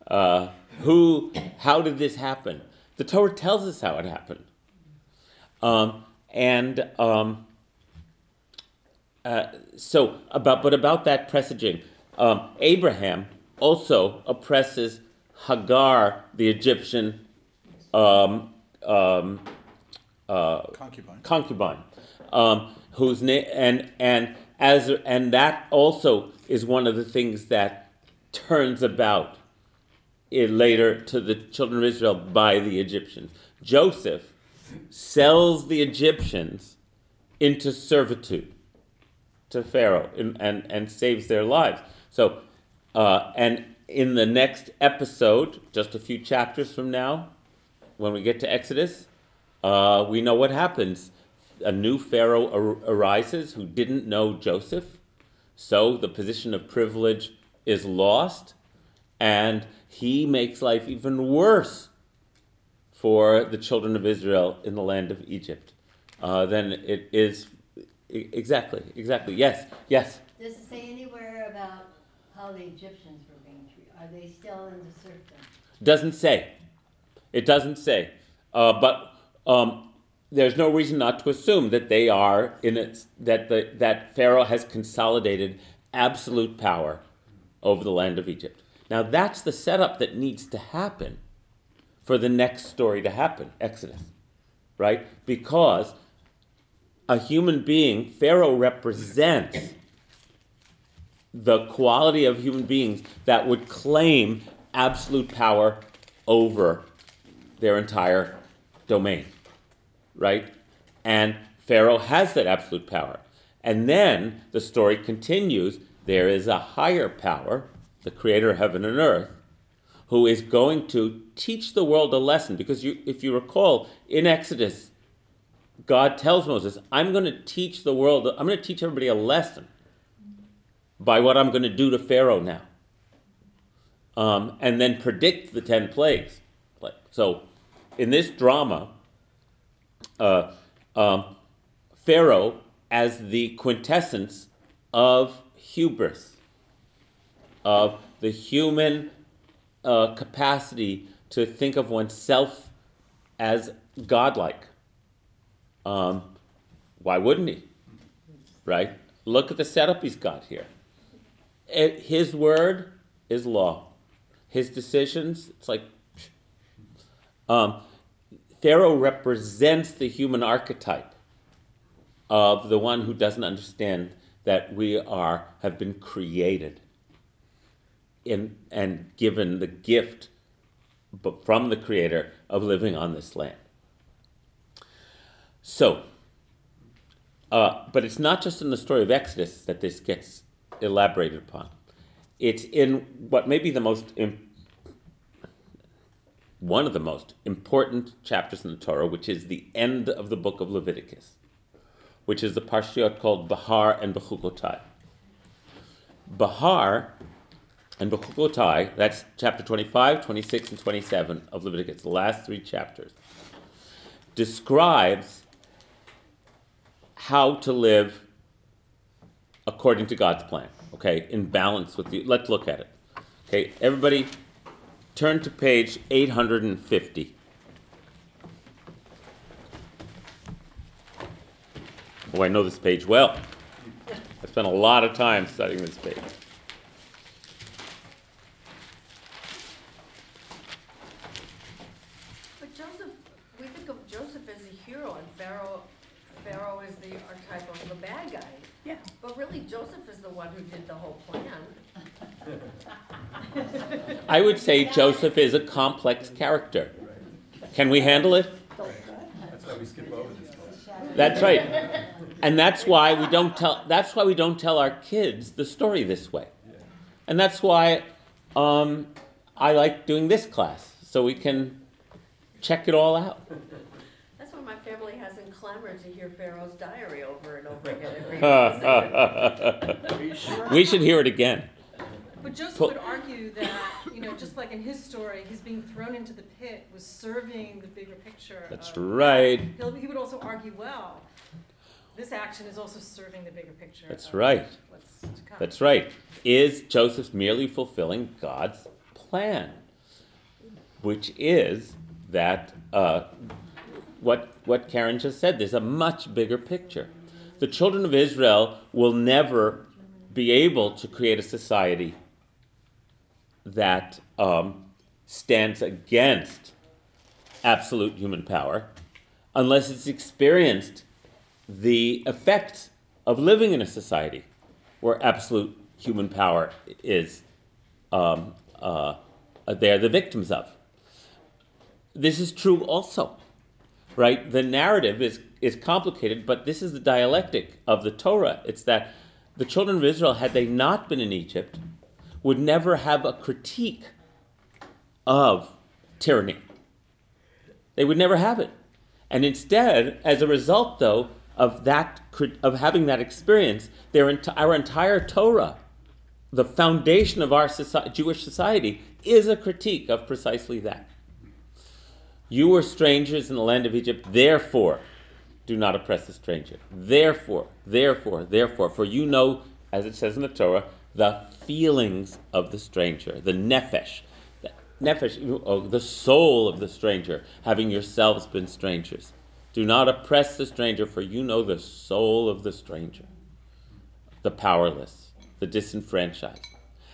Uh, who? How did this happen? The Torah tells us how it happened. Um, and um, uh, so about but about that presaging, um, Abraham also oppresses Hagar, the Egyptian um, um, uh, Concubine. concubine, um, whose name and and as and that also is one of the things that turns about it later to the children of Israel by the Egyptians. Joseph sells the Egyptians into servitude to Pharaoh and, and, and saves their lives. So, uh, and in the next episode, just a few chapters from now, when we get to Exodus, uh, we know what happens. A new Pharaoh ar- arises who didn't know Joseph, so the position of privilege is lost, and he makes life even worse for the children of Israel in the land of Egypt uh, than it is. Exactly, exactly. Yes, yes. Does it say anywhere about how the Egyptians were being treated? Are they still in the serfdom? Doesn't say. It doesn't say. Uh, but um, there's no reason not to assume that they are in it, that the, that Pharaoh has consolidated absolute power over the land of Egypt. Now that's the setup that needs to happen for the next story to happen, Exodus, right? Because a human being, Pharaoh represents the quality of human beings that would claim absolute power over their entire domain, right? And Pharaoh has that absolute power. And then the story continues there is a higher power, the creator of heaven and earth, who is going to teach the world a lesson. Because you, if you recall, in Exodus, God tells Moses, I'm going to teach the world, I'm going to teach everybody a lesson by what I'm going to do to Pharaoh now. Um, and then predict the 10 plagues. So, in this drama, uh, um, Pharaoh as the quintessence of hubris, of the human uh, capacity to think of oneself as godlike. Um, why wouldn't he? Right? Look at the setup he's got here. It, his word is law. His decisions, it's like. Um, Pharaoh represents the human archetype of the one who doesn't understand that we are have been created in, and given the gift but from the creator of living on this land. So, uh, but it's not just in the story of Exodus that this gets elaborated upon. It's in what may be the most im- one of the most important chapters in the Torah, which is the end of the book of Leviticus, which is the parshiot called Bahar and Bechukotai. Bahar and Bechukotai, that's chapter 25, 26, and 27 of Leviticus, the last three chapters, describes how to live according to God's plan, okay, in balance with you. Let's look at it. Okay, everybody turn to page 850. Oh, I know this page well. I spent a lot of time studying this page. But Joseph, we think of Joseph as a hero and Pharaoh, Pharaoh is the archetype of the bad guy. Yeah. But really The whole plan. I would say Joseph is a complex character. Can we handle it? That's why we skip over this part. That's right. And that's why we don't tell that's why we don't tell our kids the story this way. And that's why um, I like doing this class so we can check it all out. That's why my family hasn't clamored to hear Pharaoh's diary over and over again every episode. we should hear it again. But Joseph Pull- would argue that, you know, just like in his story, his being thrown into the pit was serving the bigger picture. That's of- right. He'll, he would also argue, well, this action is also serving the bigger picture. That's of right. What's to come. That's right. Is Joseph merely fulfilling God's plan? Which is that uh, what, what Karen just said, there's a much bigger picture. The children of Israel will never be able to create a society that um, stands against absolute human power unless it's experienced the effects of living in a society where absolute human power is um, uh, they're the victims of. This is true also, right? The narrative is, is complicated, but this is the dialectic of the Torah. It's that the children of Israel, had they not been in Egypt, would never have a critique of tyranny. They would never have it. And instead, as a result, though, of that of having that experience, their our entire Torah, the foundation of our Jewish society, is a critique of precisely that. You were strangers in the land of Egypt, therefore do not oppress the stranger. Therefore, therefore, therefore, for you know, as it says in the Torah, the feelings of the stranger, the nephesh. The nefesh, oh, the soul of the stranger, having yourselves been strangers. Do not oppress the stranger, for you know the soul of the stranger, the powerless, the disenfranchised.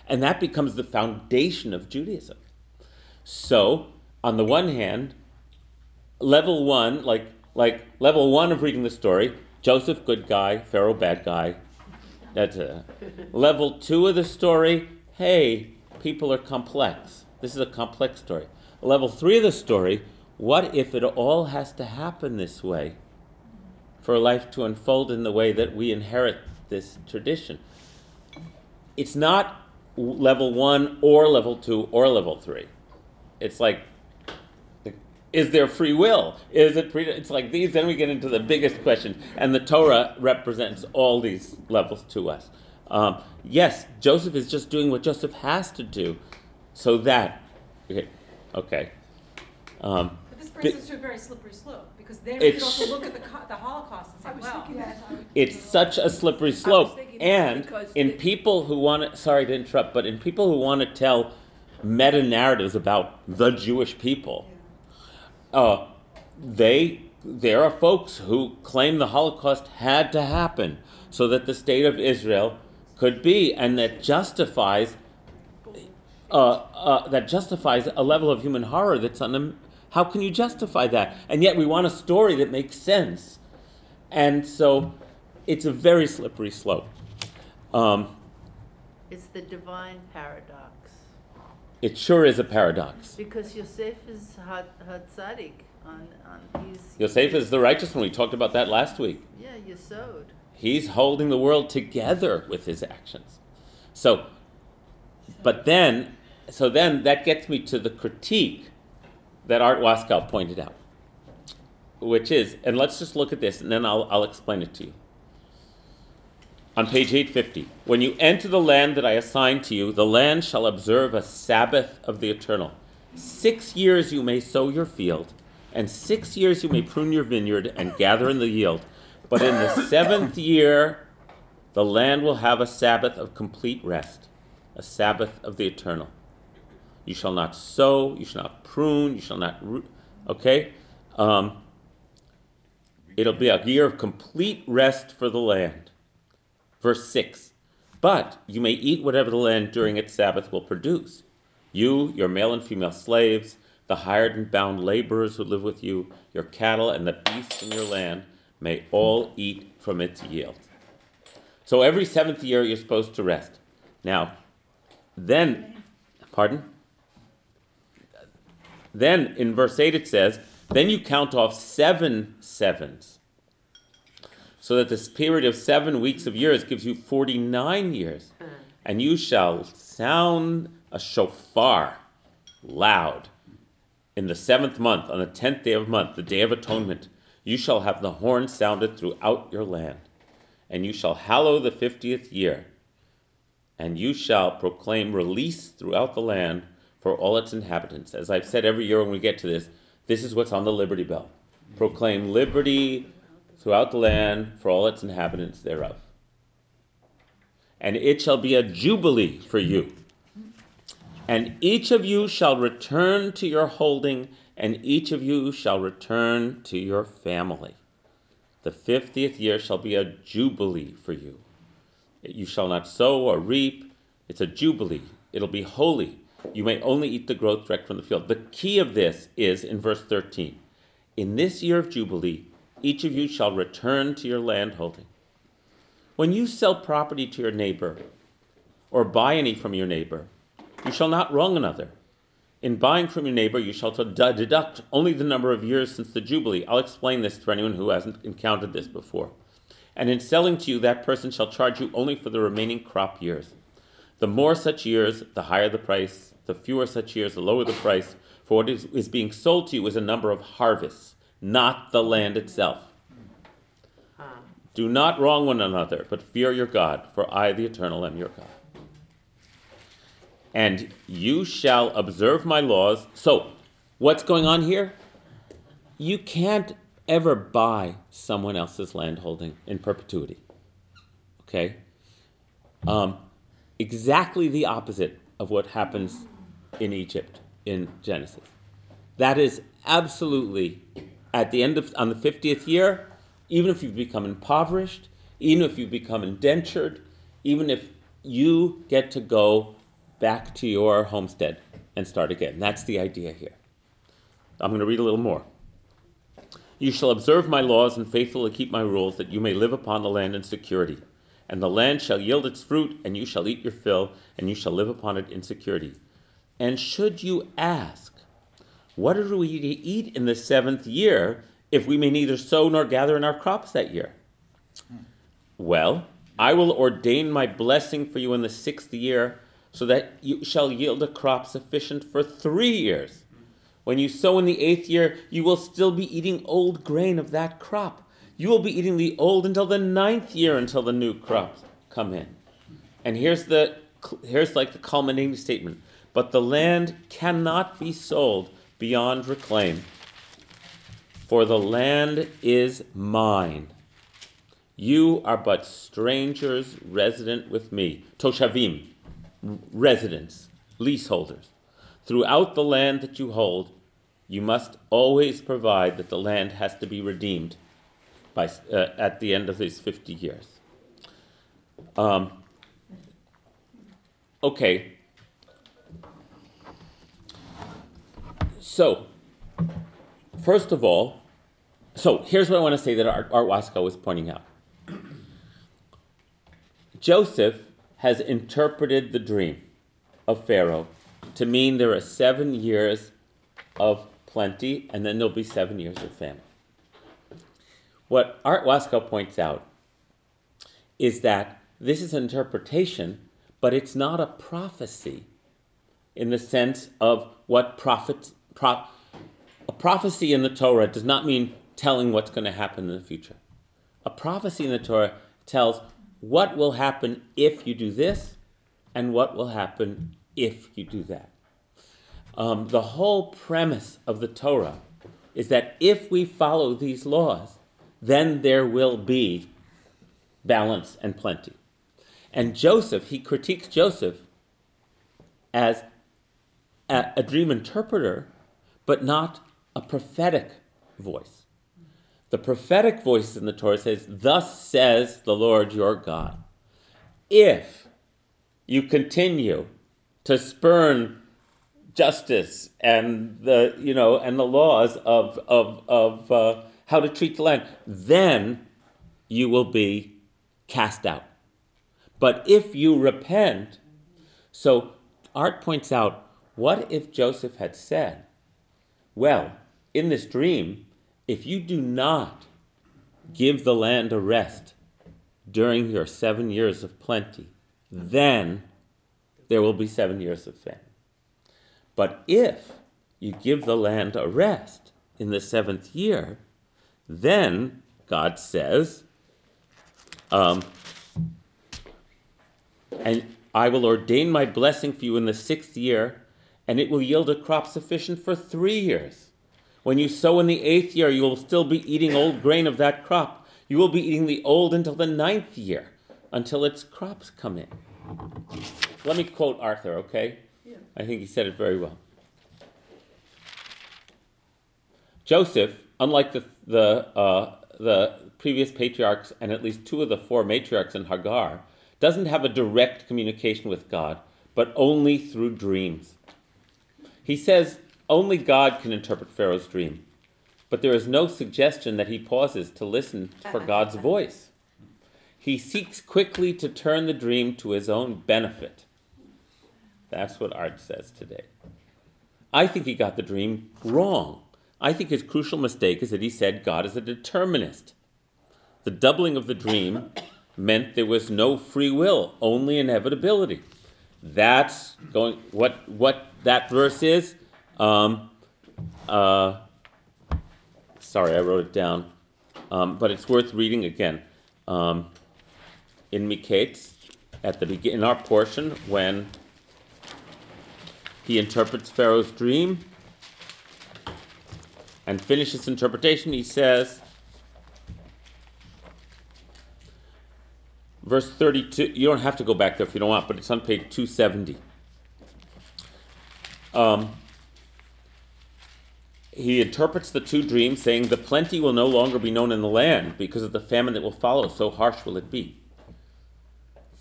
And that becomes the foundation of Judaism. So, on the one hand, level one, like like level one of reading the story, Joseph good guy, Pharaoh bad guy. That's a level two of the story. Hey, people are complex. This is a complex story. Level three of the story. What if it all has to happen this way for life to unfold in the way that we inherit this tradition? It's not level one or level two or level three. It's like is there free will? Is it pre- it's like these then we get into the biggest question and the Torah represents all these levels to us. Um, yes, Joseph is just doing what Joseph has to do so that okay, okay. Um, But this brings Bi- us to a very slippery slope, because then we could It's- also look at the, the Holocaust and say, I was well, thinking that. it's such a slippery slope and in the- people who want to sorry to interrupt but in people who want to tell meta narratives about the jewish people uh, they there are folks who claim the holocaust had to happen so that the state of israel could be and that justifies uh, uh, that justifies a level of human horror that's on them. how can you justify that and yet we want a story that makes sense and so it's a very slippery slope. Um, It's the divine paradox. It sure is a paradox. Because Yosef is had, had tzaddik on, on. Yosef is the righteous one. We talked about that last week. Yeah, Yesod. He's holding the world together with his actions. So, but then, so then that gets me to the critique that Art Waskow pointed out, which is, and let's just look at this and then I'll, I'll explain it to you. On page 850, when you enter the land that I assign to you, the land shall observe a Sabbath of the eternal. Six years you may sow your field, and six years you may prune your vineyard and gather in the yield. But in the seventh year, the land will have a Sabbath of complete rest, a Sabbath of the eternal. You shall not sow, you shall not prune, you shall not root. Okay? Um, it'll be a year of complete rest for the land. Verse 6 But you may eat whatever the land during its Sabbath will produce. You, your male and female slaves, the hired and bound laborers who live with you, your cattle, and the beasts in your land may all eat from its yield. So every seventh year you're supposed to rest. Now, then, pardon? Then in verse 8 it says, Then you count off seven sevens so that this period of seven weeks of years gives you 49 years. Uh-huh. And you shall sound a shofar loud in the seventh month, on the tenth day of the month, the day of atonement. You shall have the horn sounded throughout your land. And you shall hallow the fiftieth year. And you shall proclaim release throughout the land for all its inhabitants. As I've said every year when we get to this, this is what's on the Liberty Bell. Proclaim liberty throughout the land for all its inhabitants thereof. And it shall be a jubilee for you. And each of you shall return to your holding, and each of you shall return to your family. The fiftieth year shall be a jubilee for you. You shall not sow or reap. It's a jubilee. It'll be holy. You may only eat the growth direct from the field. The key of this is in verse 13. In this year of jubilee, each of you shall return to your landholding. When you sell property to your neighbor, or buy any from your neighbor, you shall not wrong another. In buying from your neighbor, you shall deduct only the number of years since the Jubilee. I'll explain this for anyone who hasn't encountered this before. And in selling to you, that person shall charge you only for the remaining crop years. The more such years, the higher the price. The fewer such years, the lower the price. For what is, is being sold to you is a number of harvests not the land itself. Do not wrong one another, but fear your God, for I, the Eternal, am your God. And you shall observe my laws. So, what's going on here? You can't ever buy someone else's landholding in perpetuity. Okay? Um, exactly the opposite of what happens in Egypt in Genesis. That is absolutely at the end of on the 50th year, even if you've become impoverished, even if you've become indentured, even if you get to go back to your homestead and start again. That's the idea here. I'm going to read a little more. You shall observe my laws and faithfully keep my rules, that you may live upon the land in security. And the land shall yield its fruit, and you shall eat your fill, and you shall live upon it in security. And should you ask, what are we to eat in the seventh year if we may neither sow nor gather in our crops that year? Well, I will ordain my blessing for you in the sixth year, so that you shall yield a crop sufficient for three years. When you sow in the eighth year, you will still be eating old grain of that crop. You will be eating the old until the ninth year until the new crops come in. And here's the here's like the culminating statement. But the land cannot be sold beyond reclaim. For the land is mine. You are but strangers resident with me. Toshavim, residents, leaseholders. Throughout the land that you hold, you must always provide that the land has to be redeemed by, uh, at the end of these 50 years. Um, okay, So, first of all, so here's what I want to say that Art, Art Waskow was pointing out. Joseph has interpreted the dream of Pharaoh to mean there are seven years of plenty and then there'll be seven years of famine. What Art Waskow points out is that this is an interpretation, but it's not a prophecy in the sense of what prophets. Pro, a prophecy in the Torah does not mean telling what's going to happen in the future. A prophecy in the Torah tells what will happen if you do this and what will happen if you do that. Um, the whole premise of the Torah is that if we follow these laws, then there will be balance and plenty. And Joseph, he critiques Joseph as a, a dream interpreter, but not a prophetic voice. The prophetic voice in the Torah says, Thus says the Lord your God. If you continue to spurn justice and the you know and the laws of of of uh, how to treat the land, then you will be cast out. But if you repent, so Art points out, what if Joseph had said, "Well, in this dream, if you do not give the land a rest during your seven years of plenty, then there will be seven years of famine. But if you give the land a rest in the seventh year, then God says, um, and I will ordain my blessing for you in the sixth year, and it will yield a crop sufficient for three years. When you sow in the eighth year, you will still be eating old grain of that crop. You will be eating the old until the ninth year, until its crops come in. Let me quote Arthur, okay? Yeah. I think he said it very well. Joseph, unlike the, the, uh, the previous patriarchs and at least two of the four matriarchs in Hagar, doesn't have a direct communication with God, but only through dreams. He says only God can interpret Pharaoh's dream, but there is no suggestion that he pauses to listen for uh-uh. God's voice. He seeks quickly to turn the dream to his own benefit. That's what Art says today. I think he got the dream wrong. I think his crucial mistake is that he said God is a determinist. The doubling of the dream meant there was no free will, only inevitability. That's going what what that verse is. Um, uh, sorry, I wrote it down, um, but it's worth reading again. Um, in Miketz, at the begin in our portion, when he interprets Pharaoh's dream and finishes interpretation, he says, verse 32, you don't have to go back there if you don't want, but it's on page 270. Um, he interprets the two dreams, saying, The plenty will no longer be known in the land because of the famine that will follow, so harsh will it be.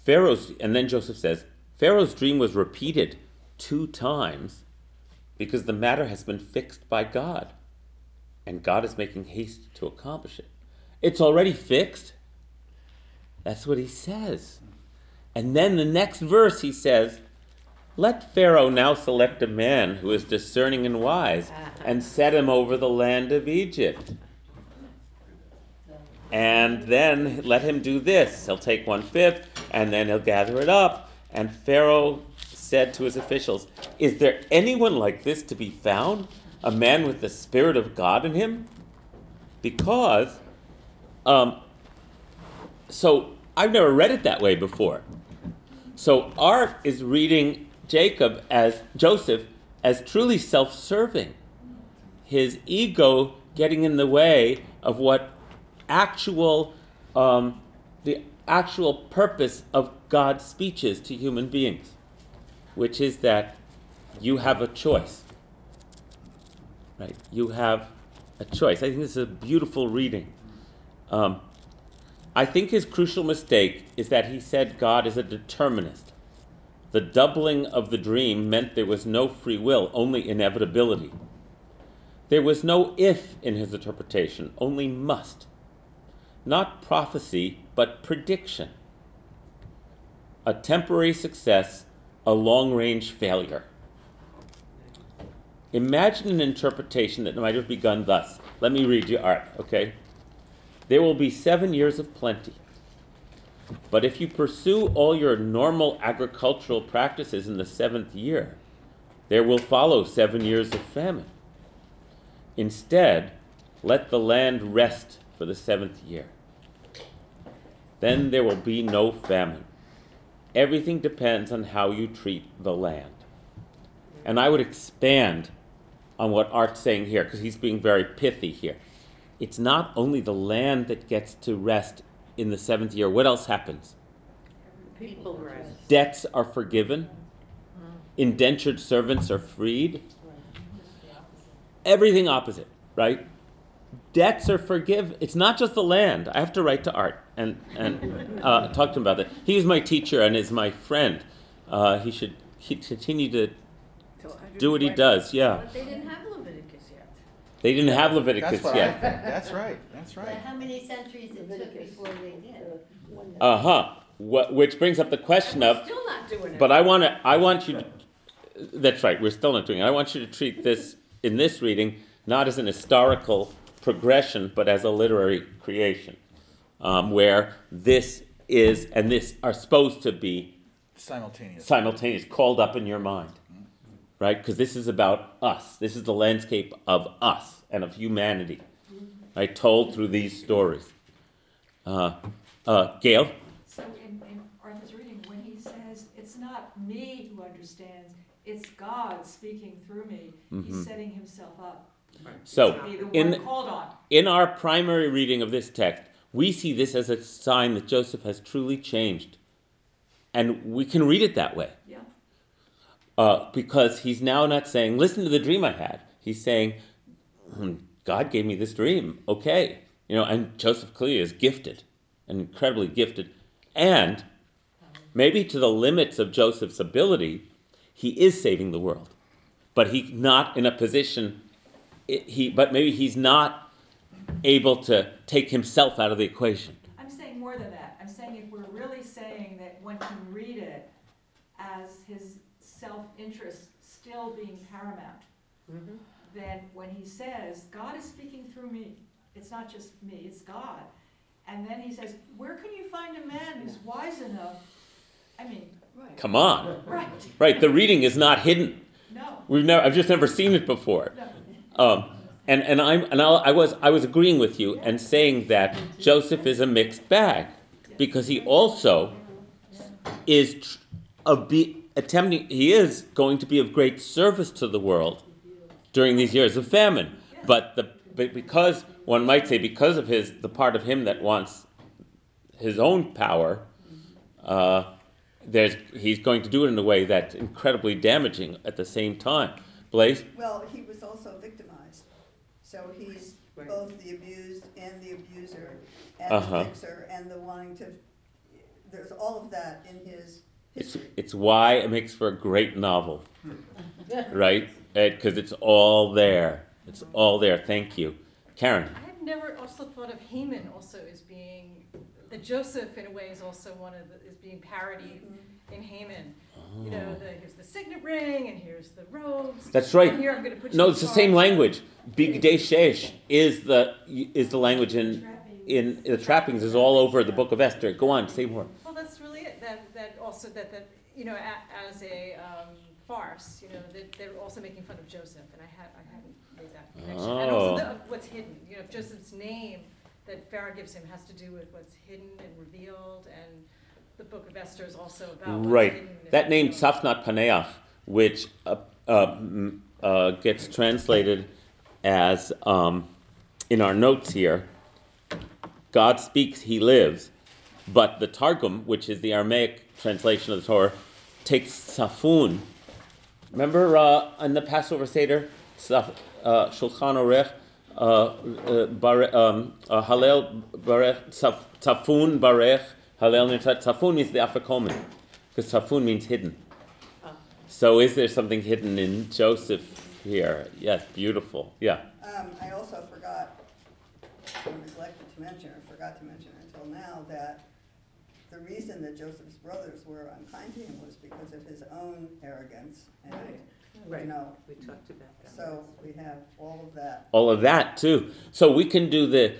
Pharaoh's, and then Joseph says, Pharaoh's dream was repeated two times because the matter has been fixed by God, and God is making haste to accomplish it. It's already fixed. That's what he says. And then the next verse he says, Let Pharaoh now select a man who is discerning and wise, and set him over the land of Egypt. And then let him do this. He'll take one fifth, and then he'll gather it up. And Pharaoh said to his officials, Is there anyone like this to be found? A man with the Spirit of God in him? Because, um, so I've never read it that way before. So Art is reading Jacob as Joseph as truly self serving, his ego getting in the way of what actual, um, the actual purpose of God's speeches to human beings, which is that you have a choice. Right? You have a choice. I think this is a beautiful reading. Um, I think his crucial mistake is that he said God is a determinist. The doubling of the dream meant there was no free will, only inevitability. There was no if in his interpretation, only must. Not prophecy, but prediction. A temporary success, a long range failure. Imagine an interpretation that might have begun thus. Let me read you art, okay? There will be seven years of plenty. But if you pursue all your normal agricultural practices in the seventh year, there will follow seven years of famine. Instead, let the land rest for the seventh year. Then there will be no famine. Everything depends on how you treat the land. And I would expand on what Art's saying here, because he's being very pithy here. It's not only the land that gets to rest in the seventh year, what else happens? People rest. Debts are forgiven, indentured servants are freed. Everything opposite, right? Debts are forgiven. It's not just the land. I have to write to Art and, and uh, talk to him about that. He is my teacher and is my friend. Uh, he should he continue to do what he does, yeah. But they didn't have Leviticus yet. They didn't have Leviticus That's what I yet. that's right, that's But right. how many centuries it took before they did? Uh huh. Wh- which brings up the question of Still not doing it. But I want to. I want you. To, that's right. We're still not doing it. I want you to treat this in this reading not as an historical progression, but as a literary creation, um, where this is and this are supposed to be Simultaneous. simultaneous, called up in your mind, right? Because this is about us. This is the landscape of us and of humanity, right? Told through these stories. Uh, uh, Gail. So in, in Arthur's reading, when he says, it's not me who understands, it's God speaking through me, he's Mhm. setting himself up So be the in one called on. In our primary reading of this text, we see this as a sign that Joseph has truly changed. And we can read it that way. Uh, because he's now not saying, listen to the dream I had. He's saying, "Hmm, God gave me this dream. Okay. You know, and Joseph clearly is gifted, and incredibly gifted. And maybe to the limits of Joseph's ability, he is saving the world. But he's not in a position, it, he, but maybe he's not able to take himself out of the equation. I'm saying more than that. I'm saying if we're really saying that one can read it as his self-interest still being paramount, Mhm. then when he says, God is speaking through me, it's not just me, it's God. And then he says, where can you find a man who's wise enough? I mean, Right. Come on. right, Right, the reading is not hidden. no, We've never, I've just never seen it before. no. Um, and and I'm and I'll, I was I was agreeing with you and saying that Joseph is a mixed bag because he also is tr- of be, attempting he is going to be of great service to the world during these years of famine. But the but because one might say because of his the part of him that wants his own power, uh, there's he's going to do it in a way that's incredibly damaging at the same time. Blaze. Well, he was also victimized, so he's both the abused and the abuser, and Uh-huh. the fixer, and the wanting to, there's all of that in his It's, it's why it makes for a great novel, right? Because it's all there. It's all there. Thank you. Karen. I've never also thought of Haman also as being, that Joseph in a way is also one of the, is being parodied mm-hmm. in Haman. Oh. You know, the, here's the signet ring and here's the robes. That's right. And here I'm gonna put you No, in it's the same language. Bigdei Shesh is the is the language in in the trappings is all over the book of Esther. Go on, say more. Well, that's really it, that, that also, that, that, you know, a, as a, um, farce, you know, that they're also making fun of Joseph, and I had, I hadn't made that connection. And also Oh. the, of what's hidden, you know, Joseph's name that Pharaoh gives him has to do with what's hidden and revealed, and the book of Esther is also about what's Right. hidden and That name revealed. Safnat Paneach, which uh, uh, mm, uh, gets translated as um, in our notes here. God speaks, He lives, but the Targum, which is the Aramaic translation of the Torah, takes Safun. Remember uh, in the Passover Seder, Saf, uh, Shulchan Orech, uh, uh, bare, um, uh, Hallel Barech, Saf, Safun Barech, Hallel Nirtzah. Safun means the Afikomen, because Safun means hidden. So is there something hidden in Joseph here? Yes, beautiful. Yeah. Um, I also forgot, I neglected to mention, or forgot to mention until now, that reason that Joseph's brothers were unkind to him was because of his own arrogance and you Right. know, We talked about that. so we have all of that. all of that too. So we can do the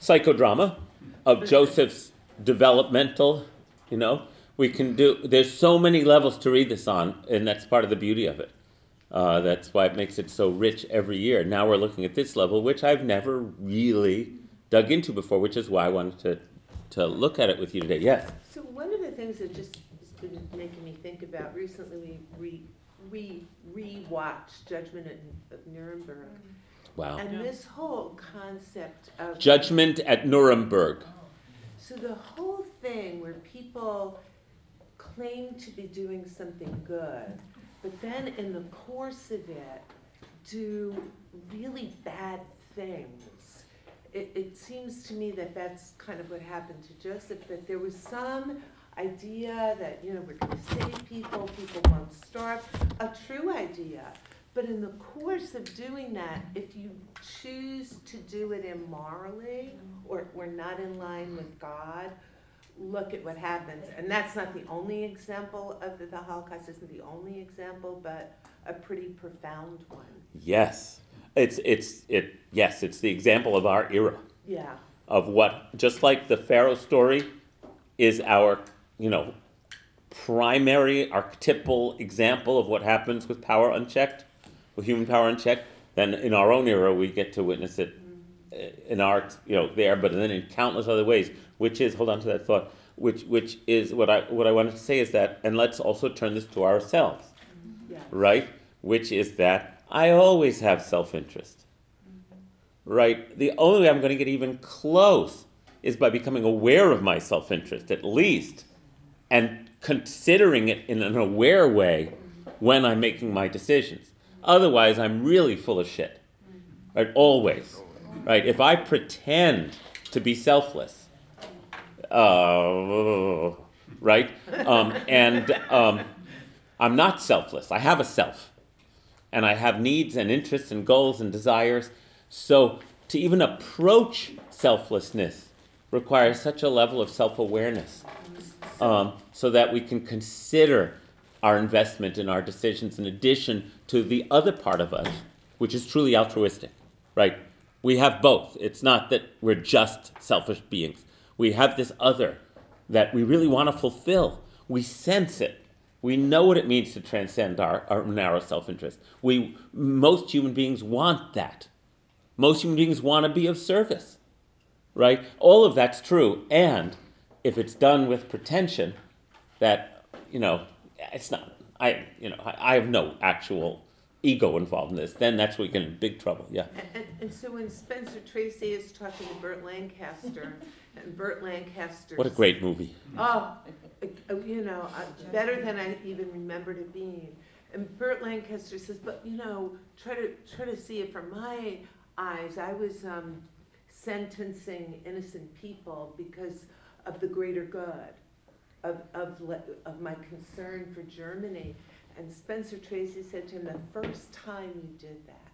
psychodrama of Joseph's developmental, you know. We can do, there's so many levels to read this on, and that's part of the beauty of it. Uh, that's why it makes it so rich every year. Now we're looking at this level, which I've never really dug into before, which is why I wanted to, to look at it with you today. Yes. So one of the things that just has been making me think about, recently we re, we rewatched Judgment at- of Nuremberg. Mm-hmm. Wow. And this whole concept of. Judgment at Nuremberg. So the whole thing where people claim to be doing something good, but then in the course of it, do really bad things. It, it seems to me that that's kind of what happened to Joseph, that there was some idea that, you know, we're gonna save people, people won't starve, a true idea. But in the course of doing that, if you choose to do it immorally, or we're not in line with God, look at what happens. And that's not the only example of the, the Holocaust isn't the only example, but a pretty profound one. Yes. It's, it's, it, yes, it's the example of our era. Yeah. of what just like the pharaoh story is our you know primary archetypal example of what happens with power unchecked with human power unchecked then in our own era we get to witness it uh, in art you know there but then in countless other ways which is hold on to that thought which which is what i what i wanted to say is that and let's also turn this to ourselves Yeah. right which is that i always have self-interest right? The only way I'm going to get even close is by becoming aware of my self interest, at least, and considering it in an aware way when I'm making my decisions. Otherwise, I'm really full of shit, right? Always, right? If I pretend to be selfless, uh, right? Um, and um, I'm not selfless, I have a self and I have needs and interests and goals and desires. So to even approach selflessness requires such a level of self awareness um, so that we can consider our investment in our decisions in addition to the other part of us, which is truly altruistic, right? We have both. It's not that we're just selfish beings. We have this other that we really want to fulfill. We sense it. We know what it means to transcend our, our narrow self interest. We, most human beings want that. Most human beings want to be of service, right? All of that's true. And if it's done with pretension, that, you know, it's not, I, you know, I, I have no actual ego involved in this, then that's where we get in big trouble, yeah. And, and so when Spencer Tracy is talking to Burt Lancaster, and Burt Lancaster. What a great movie. Oh, you know, better than I even remembered it being. And Burt Lancaster says, but you know, try to try to see it from my eyes. I was um, sentencing innocent people because of the greater good, of of of my concern for Germany. And Spencer Tracy said to him, the first time you did that,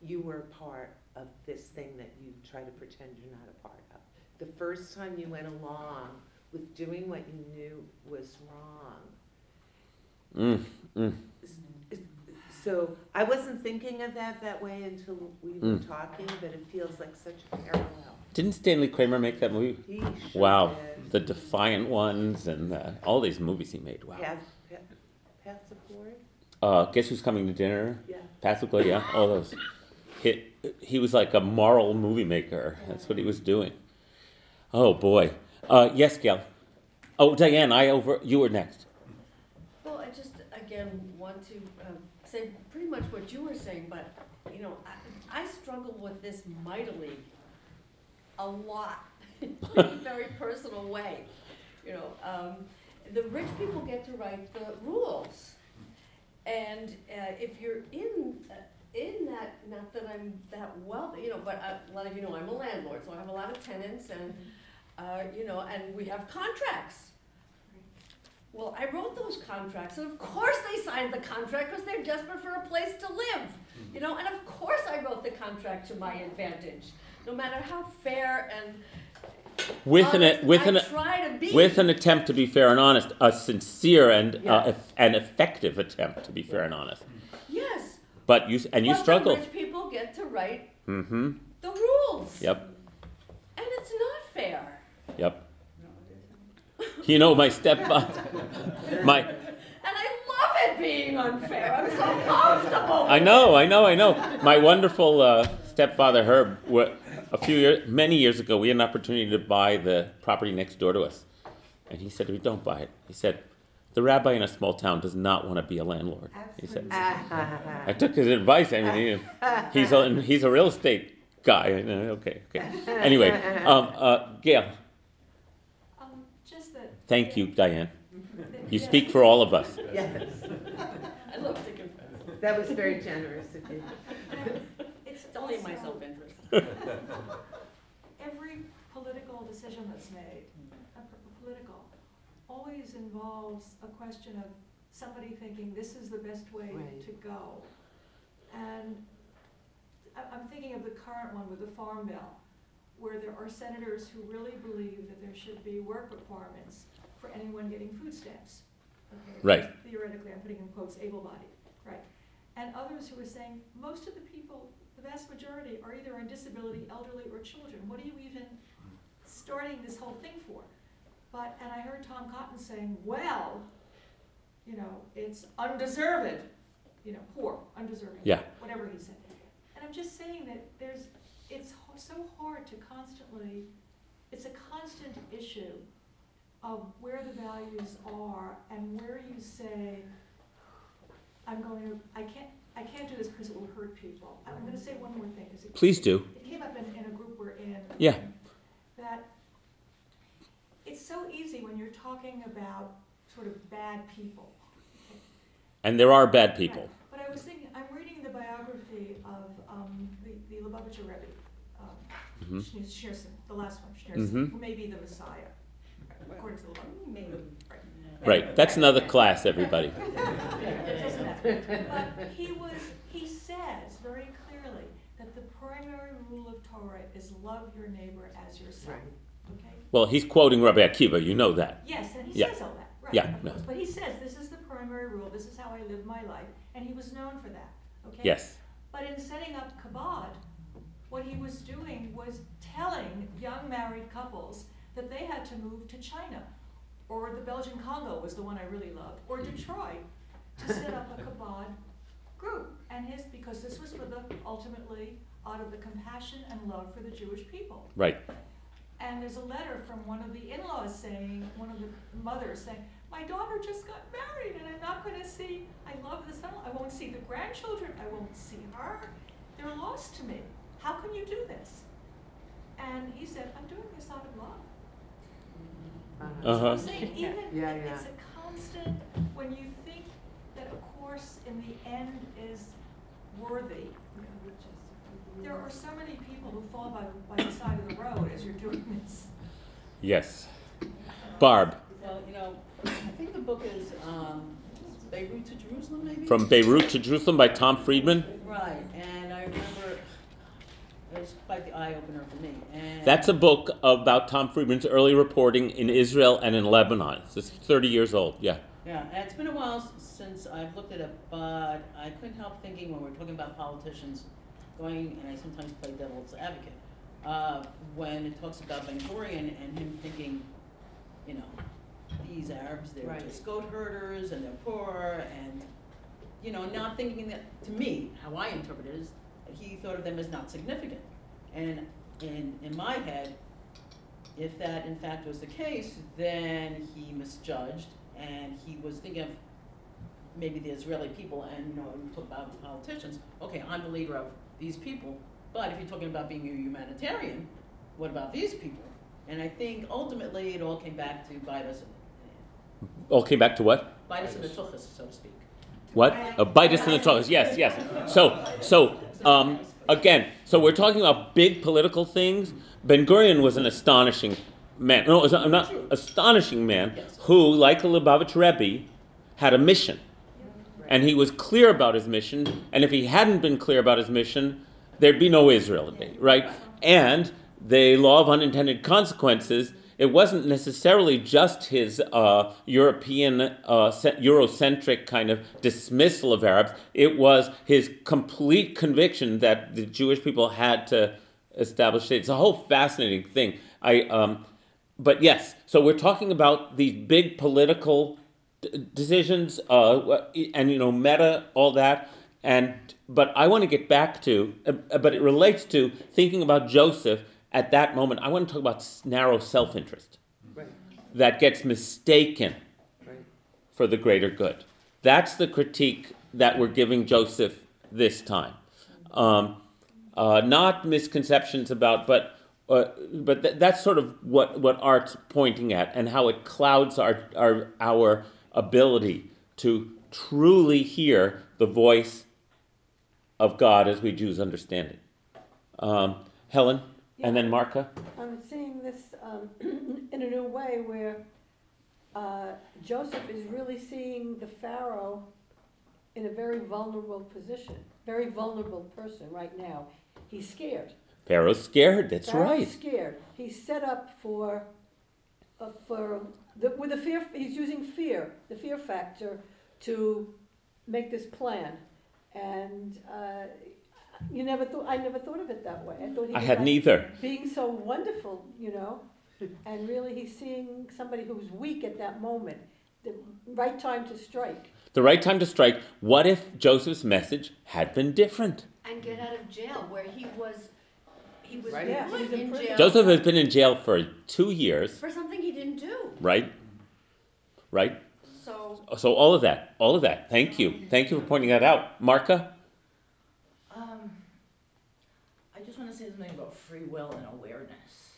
you were a part of this thing that you try to pretend you're not a part of. The first time you went along with doing what you knew was wrong. Mm, mm. So I wasn't thinking of that that way until we were Mm. talking, but it feels like such a parallel. Didn't Stanley Kramer make that movie? He sure wow. did. The Defiant Ones and uh, all these movies he made. Wow. Path, path, Paths of Glory? Uh, Guess Who's Coming to Dinner? Yeah. Paths of Glory, yeah, all those. He, he was like a moral movie maker. That's what he was doing. Oh boy. Uh, yes, Gail. Oh, Diane, I over. You were next. Well, I just, again, want to um, say pretty much what you were saying, but, you know, I, I struggle with this mightily, a lot, in a very personal way. You know, um, the rich people get to write the rules. And uh, if you're in, uh, in that, not that I'm that wealthy, you know, but a lot of you know I'm a landlord, so I have a lot of tenants and, uh, you know, and we have contracts. Well, I wrote those contracts, and of course they signed the contract because they're desperate for a place to live. You know, and of course I wrote the contract to my advantage, no matter how fair and with an honest. with an try to be. with an attempt to be fair and honest, a sincere and Yeah. uh, an effective attempt to be fair and honest. Yes. But you s- and you struggle. rich people get to write Mm-hmm. the rules. Yep. And it's not fair. Yep. You know, my stepfather, my And I love it being unfair. I'm so comfortable. I know, I know, I know. My wonderful uh, stepfather Herb, wa- a few years, many years ago, we had an opportunity to buy the property next door to us, and he said, "We don't buy it." He said, "The rabbi in a small town does not want to be a landlord." He said. I took his advice. I mean, he, he's a he's a real estate guy. Okay, okay. Anyway, um, uh, Gail, just that. Thank you, Diane. You speak for all of us. Yes, I love to confess. that was very generous of you. It's It's only in my also- self-interest. every political decision that's made, political, always involves a question of somebody thinking this is the best way Right. to go. And I, I'm thinking of the current one with the Farm Bill, where there are senators who really believe that there should be work requirements for anyone getting food stamps. Okay, Right. Theoretically, I'm putting in quotes, able-bodied, right? And others who are saying, most of the people, the vast majority, are either on disability, elderly, or children. What are you even starting this whole thing for? But, and I heard Tom Cotton saying, well, you know, it's undeserved, you know, poor, undeserving. Yeah. Whatever he said. And I'm just saying that there's, it's h- so hard to constantly, it's a constant issue of where the values are and where you say, I'm going to, I can't, I can't do this because it will hurt people. I'm gonna say one more thing, it. Please do. It came up in, in a group we're in. Yeah. That it's so easy when you're talking about sort of bad people. And there are bad people. Right. But I was thinking, I'm reading the biography of, um, the, the Lubavitcher Rebbe, um, Mhm. Schneerson, the last one, Schneerson, Mhm. who may be the Messiah, according to the Lubavitcher. Maybe. Right. That's another class, everybody. It doesn't matter. But he was, he says very clearly that the primary rule of Torah is love your neighbor as yourself, okay? Well, he's quoting Rabbi Akiva. You know that. Yes, and he Yeah. says all that, right, Yeah, of no. course. But he says, this is the primary rule, this is how I live my life, and he was known for that, okay? Yes. But in setting up Chabad, what he was doing was telling young married couples that they had to move to China, or the Belgian Congo was the one I really loved, or hmm. Detroit, to set up a Chabad group. And his, because this was for the, ultimately, out of the compassion and love for the Jewish people. Right. And there's a letter from one of the in-laws saying, one of the mothers saying, my daughter just got married and I'm not gonna see, I love this, I won't see the grandchildren, I won't see her. They're lost to me. How can you do this? And he said, I'm doing this out of love. So Uh huh. I'm saying, even, Yeah, if yeah. it's a constant, when you think that a course in the end is worthy, there are so many people who fall by, by the side of the road as you're doing this. Yes. Barb, Well, you know, I think the book is, um, Beirut to Jerusalem, maybe? from Beirut to Jerusalem by Tom Friedman. Right, and I remember, it was quite the eye opener for me, and. That's a book about Tom Friedman's early reporting in Israel and in Lebanon. It's 30 years old. Yeah. Yeah, and it's been a while since I've looked at it, but I couldn't help thinking when we're talking about politicians, going, and I sometimes play devil's advocate, uh, when it talks about Ben Gurion and him thinking, you know, these Arabs, they're Right. just goat herders and they're poor, and, you know, not thinking that, to me, how I interpret it is, he thought of them as not significant. And in, in my head, if that in fact was the case, then he misjudged and he was thinking of maybe the Israeli people and, you know, we talk about politicians, okay, I'm the leader of these people, but if you're talking about being a humanitarian, what about these people? And I think ultimately it all came back to bite us, All came back to what? bite us in the tuchus, so to speak. What? A bite us in the tongue. Yes, yes. So, so um, again, so we're talking about big political things. Ben Gurion was an astonishing man. No, I'm not astonishing man who, like the Lubavitch Rebbe, had a mission, and he was clear about his mission. And if he hadn't been clear about his mission, there'd be no Israel today, right? And the law of unintended consequences, it wasn't necessarily just his uh, European, uh, Eurocentric kind of dismissal of Arabs. It was his complete conviction that the Jewish people had to establish it. It's a whole fascinating thing. I, um, but yes, so we're talking about these big political d- decisions, uh, and you know, meta, all that, and but I want to get back to, uh, but it relates to thinking about Joseph at that moment. I want to talk about narrow self-interest Right. that gets mistaken Right. for the greater good. That's the critique that we're giving Joseph this time. Um, uh, not misconceptions about, but uh, but th- that's sort of what, what art's pointing at and how it clouds our, our, our ability to truly hear the voice of God as we Jews understand it. Um, Helen, and then Marka. I'm seeing this um, in a new way where uh, Joseph is really seeing the Pharaoh in a very vulnerable position, very vulnerable person right now. He's scared. Pharaoh's scared, that's Pharaoh's right. scared. He's set up for, uh, for the, with the fear. He's using fear, the fear factor, to make this plan. And uh, you never thought. I never thought of it that way. I thought he I was hadn't like either. being so wonderful, you know. And really, he's seeing somebody who's weak at that moment. The right time to strike. The right time to strike. What if Joseph's message had been different? And get out of jail where he was, he was Right. Yeah, in in prison. jail. Joseph has been in jail for two years, For something he didn't do, right? Right? so. So all of that, all of that. Thank you. Thank you for pointing that out. Marka? Um, I just wanna say something about free will and awareness.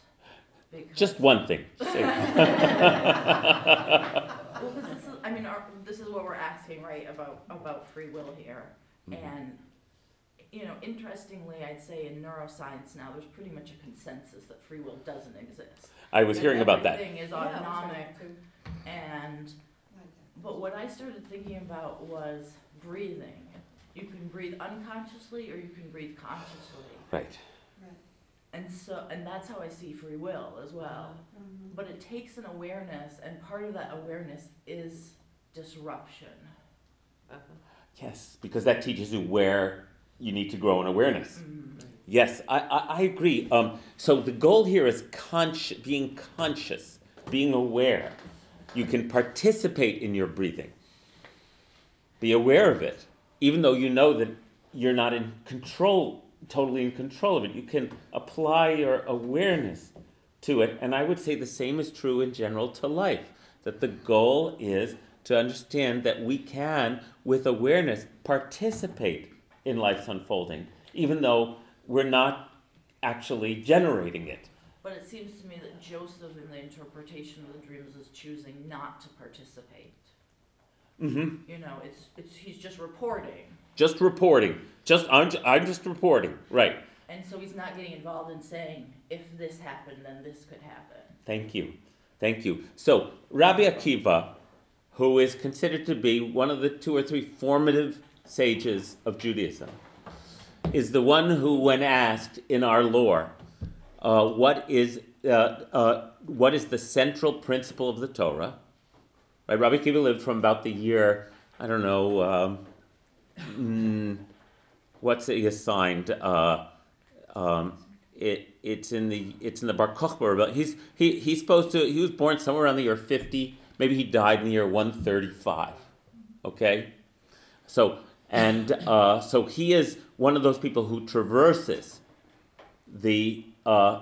because- Just one thing. Say- Well, 'cause this is, I mean, our, this is what we're asking, right, about, about free will here. Mhm. And, you know, interestingly, I'd say in neuroscience now, there's pretty much a consensus that free will doesn't exist. I was hearing about that. Everything is Yeah, I was autonomic wondering and, but what I started thinking about was breathing. You can breathe unconsciously or you can breathe consciously. Right. And so, and that's how I see free will as well. But it takes an awareness, and part of that awareness is disruption. Yes, because that teaches you where you need to grow in awareness. Mm. Yes, I, I, I agree. Um, so the goal here is consci- being conscious, being aware. You can participate in your breathing. Be aware of it, even though you know that you're not in control, totally in control of it. You can apply your awareness to it. And I would say the same is true in general to life. That the goal is to understand that we can, with awareness, participate in life's unfolding, even though we're not actually generating it. But it seems to me that Joseph, in the interpretation of the dreams, is choosing not to participate. hmm You know, it's, it's, he's just reporting. Just reporting. Just I'm, I'm just reporting. Right. And so he's not getting involved in saying, if this happened, then this could happen. Thank you. Thank you. So, Rabbi Akiva, who is considered to be one of the two or three formative sages of Judaism, is the one who, when asked in our lore, uh, what, is, uh, uh, what is the central principle of the Torah? Right? Rabbi Akiva lived from about the year, I don't know, um, mm, what's he assigned? Uh, um, it it's in the it's in the Bar Kochba. But he's he he's supposed to he was born somewhere around the year fifty. Maybe he died in the year one thirty five. Okay, so and uh, so he is one of those people who traverses the uh,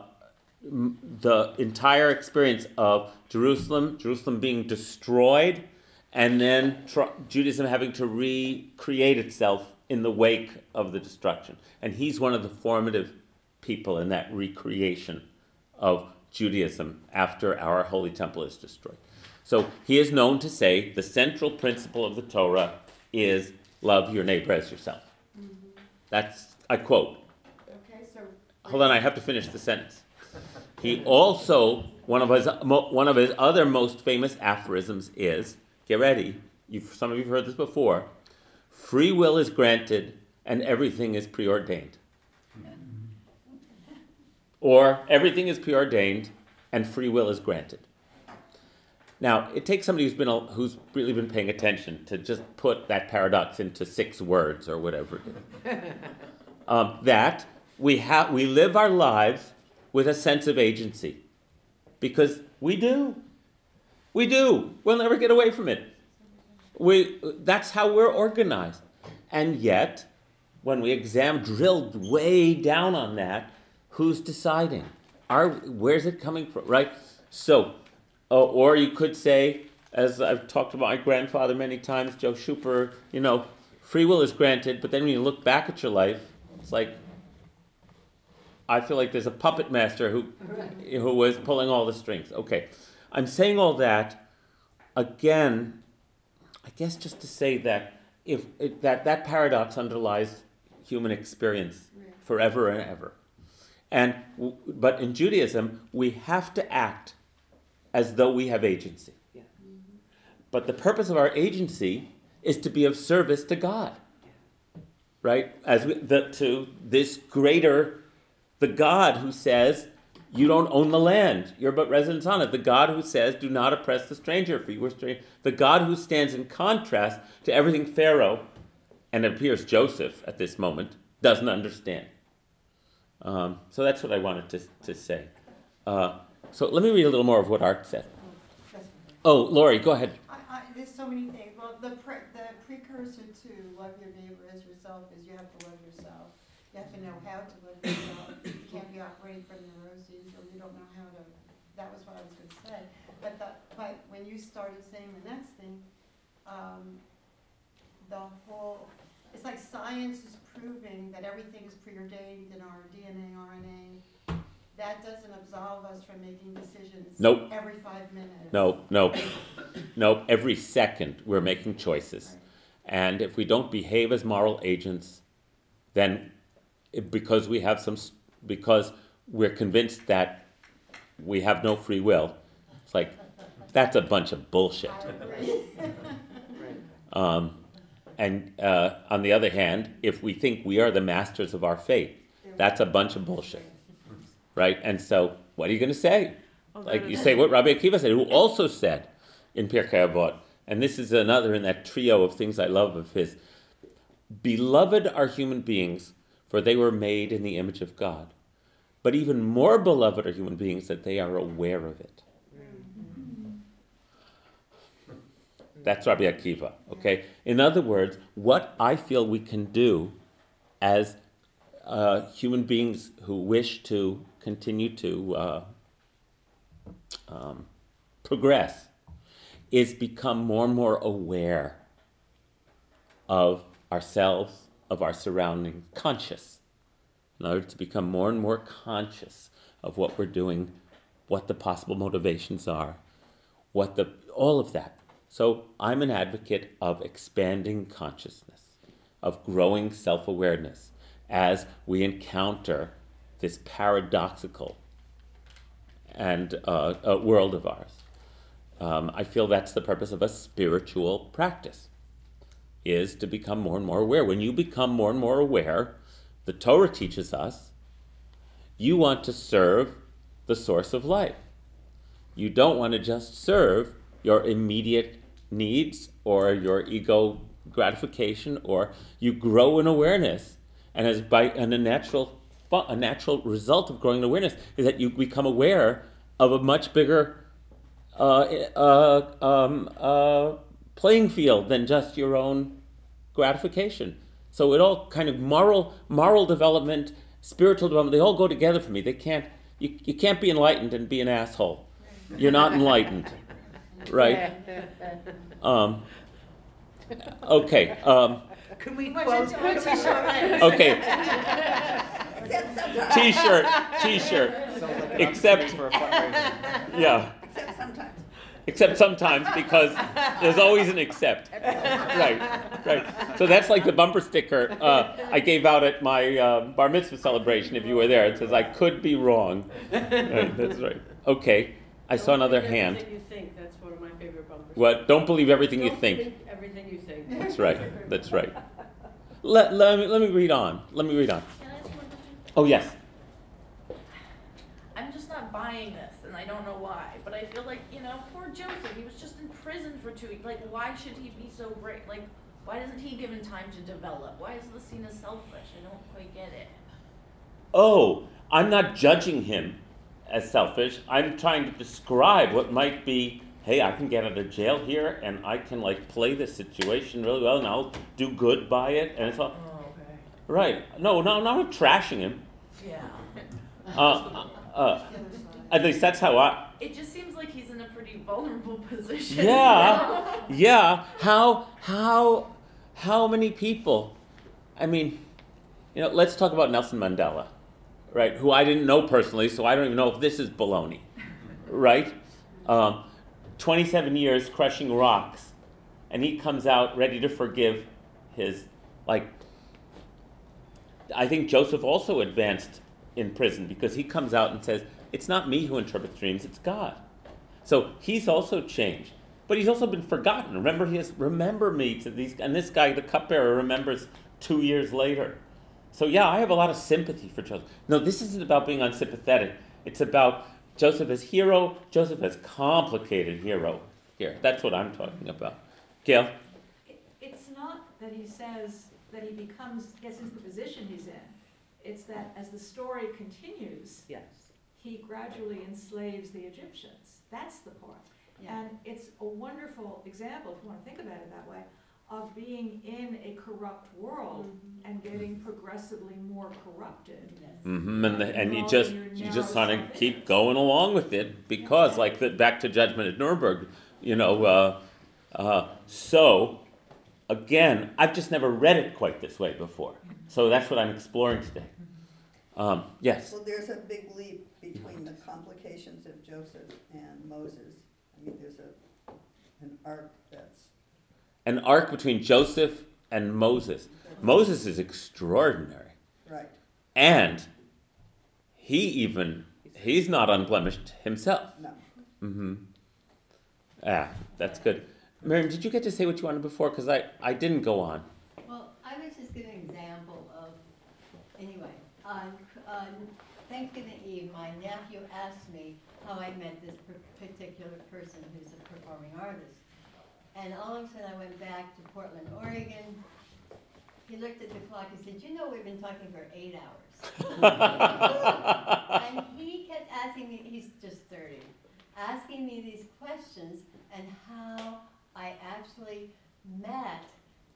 the entire experience of Jerusalem, Jerusalem being destroyed, and then tr- Judaism having to recreate itself in the wake of the destruction. And he's one of the formative people in that recreation of Judaism after our holy temple is destroyed. So he is known to say the central principle of the Torah is love your neighbor as yourself. Mm-hmm. That's, I quote. Okay, so. Hold on, I have to finish the sentence. He also, one of his, one of his other most famous aphorisms is get ready, you've, some of you have heard this before free will is granted and everything is preordained. or everything is preordained and free will is granted. Now, it takes somebody who's been who's really been paying attention to just put that paradox into six words or whatever it is. um, that we have we live our lives with a sense of agency because we do. We do. We'll never get away from it. We, that's how we're organized. And yet, when we examine, drilled way down on that, who's deciding? Are, where's it coming from, right? So, uh, or you could say, as I've talked about my grandfather many times, Joe Schuper, you know, free will is granted, but then when you look back at your life, it's like, I feel like there's a puppet master who, who was pulling all the strings. Okay, I'm saying all that again, I guess just to say that if it, that that paradox underlies human experience forever and ever, and but in Judaism we have to act as though we have agency. Mm-hmm. But the purpose of our agency is to be of service to God, right? As we, the, to this greater the God who says, You don't own the land, you're but residents on it. The God who says, Do not oppress the stranger, for you were strange. The God who stands in contrast to everything Pharaoh, and it appears Joseph at this moment, doesn't understand. Um, so that's what I wanted to, to say. Uh, so let me read a little more of what Art said. Oh, Lori, go ahead. I, I, there's so many things. Well, the pre, the precursor to love your neighbor as yourself is you have to love yourself. You have to know how to love yourself. You can't be operating from neuroses or you don't know how to, that was what I was gonna say. But the, but when you started saying the next thing, um, the whole, it's like science is proving that everything is preordained in our DNA, RNA. That doesn't absolve us from making decisions Nope. every five minutes. No, no, no. Every second we're making choices. And if we don't behave as moral agents, then it, because we have some, because we're convinced that we have no free will, it's like, that's a bunch of bullshit. Um, and uh, on the other hand, if we think we are the masters of our fate, that's a bunch of bullshit. Right? And so, what are you going to say? Like you say what Rabbi Akiva said, who also said in Pirkei Avot, and this is another in that trio of things I love of his Beloved are human beings, for they were made in the image of God. But even more beloved are human beings that they are aware of it. That's Rabbi Akiva, okay? In other words, what I feel we can do as uh, human beings who wish to continue to uh, um, progress is become more and more aware of ourselves, of our surrounding conscious. In order to become more and more conscious of what we're doing, what the possible motivations are, what the all of that. So I'm an advocate of expanding consciousness, of growing self-awareness as we encounter this paradoxical and uh, uh, world of ours. Um, I feel that's the purpose of a spiritual practice, is to become more and more aware. When you become more and more aware, the Torah teaches us, you want to serve the source of life. You don't want to just serve your immediate needs or your ego gratification, or you grow in awareness, and as by and a natural a natural result of growing in awareness is that you become aware of a much bigger uh, uh, um, uh, playing field than just your own gratification. So it all kind of moral moral development, spiritual development, they all go together for me. They can't you, you can't be enlightened and be an asshole. You're not enlightened. Right? Um, okay. Um, Can we Much quote? t-shirt. okay. T-shirt. T-shirt. Sounds like an Except- for. Yeah. Except sometimes. Except sometimes because there's always an except. Right, right. So that's like the bumper sticker uh, I gave out at my uh, bar mitzvah celebration. If you were there, it says I could be wrong. Right, that's right. Okay, I saw another hand. Everything you think, that's one of my favorite bumpers. What? Don't believe everything you Don't think. believe Everything you think. That's right. That's right. Let, let, me, let me read on. Let me read on. Can I ask one question? Oh, yes. I'm just not buying this, I don't know why. But I feel like you know, poor Joseph. He was just in prison for two weeks. Like, why should he be so great? Like, why isn't he given time to develop? Why is as selfish? I don't quite get it. Oh, I'm not judging him as selfish. I'm trying to describe what might be hey, I can get out of jail here and I can like play this situation really well and I'll do good by it. And it's all Oh, okay. right. No, no, no, I'm not trashing him. Yeah. Uh, uh, at least that's how I. It just seems like he's in a pretty vulnerable position. Yeah, yeah. How how how many people? I mean, you know, let's talk about Nelson Mandela, right? Who I didn't know personally, so I don't even know if this is baloney, right? Um, Twenty-seven years crushing rocks, and he comes out ready to forgive his like. I think Joseph also advanced in prison because he comes out and says, "It's not me who interprets dreams; it's God." So he's also changed, but he's also been forgotten. Remember, he has remember me to these, and this guy, the cupbearer, remembers two years later. So yeah, I have a lot of sympathy for Joseph. No, this isn't about being unsympathetic. It's about Joseph as hero, Joseph as complicated hero. Here, that's what I'm talking about. Gail. It- It's not that he says that he becomes, gets into the position he's in. It's that as the story continues, Yes. He gradually enslaves the Egyptians. That's the part. Yeah. And it's a wonderful example, if you want to think about it that way, of being in a corrupt world and getting progressively more corrupted. Mm-hmm. And, the, and you just in your you just narrow kind of keep going along with it because, like the, back to judgment at Nuremberg, you know. Uh, uh, so, again, I've just never read it quite this way before. So that's what I'm exploring today. Um, yes. Well, there's a big leap between the complications of Joseph and Moses. I mean, there's a, an arc that's, An arc between Joseph and Moses. Moses is extraordinary, right. and he even he's not unblemished himself. No. Mm-hmm. Ah, that's good. Miriam, did you get to say what you wanted before? Because I, I didn't go on. Well, I was just giving an example of, anyway, on, on Thanksgiving Eve, my nephew asked me how I met this par- particular person who's a performing artist. And all of a sudden I went back to Portland, Oregon. He looked at the clock, he said, you know, we've been talking for eight hours. And he kept asking me, he's just thirty, asking me these questions and how I actually met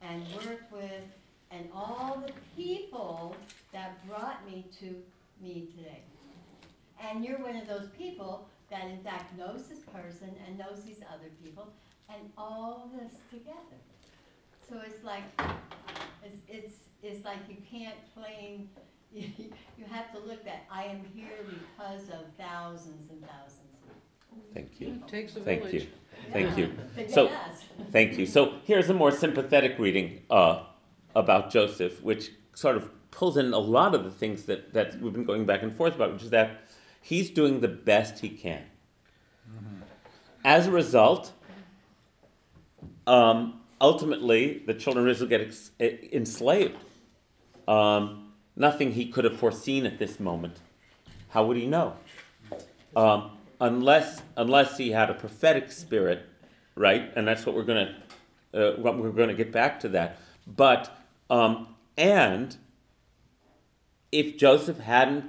and worked with and all the people that brought me to me today. And you're one of those people that in fact knows this person and knows these other people and all this together. So it's like, it's, it's, it's like you can't claim, you have to look at, I am here because of thousands and thousands. Thank you. Takes a Thank village. you. Thank you. So- Thank you. So here's a more sympathetic reading uh, about Joseph, which sort of pulls in a lot of the things that, that we've been going back and forth about, which is that he's doing the best he can. As a result, um, ultimately, the children of Israel get ex- enslaved. Um, nothing he could have foreseen at this moment. How would he know? Um, unless, unless he had a prophetic spirit, right? And that's what we're going to, uh, we're going to get back to that. But, um, and if Joseph hadn't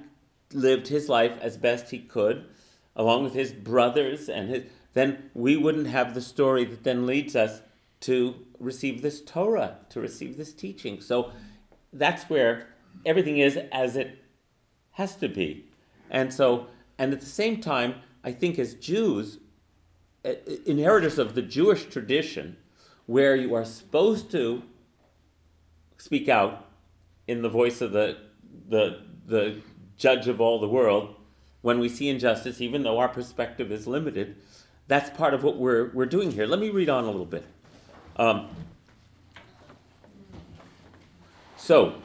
lived his life as best he could, along with his brothers and his, then we wouldn't have the story that then leads us to receive this Torah, to receive this teaching. So that's where everything is as it has to be. And so, and at the same time, I think as Jews, uh, inheritors of the Jewish tradition, where you are supposed to speak out in the voice of the, the, the judge of all the world when we see injustice, even though our perspective is limited. That's part of what we're, we're doing here. Let me read on a little bit. Um, so,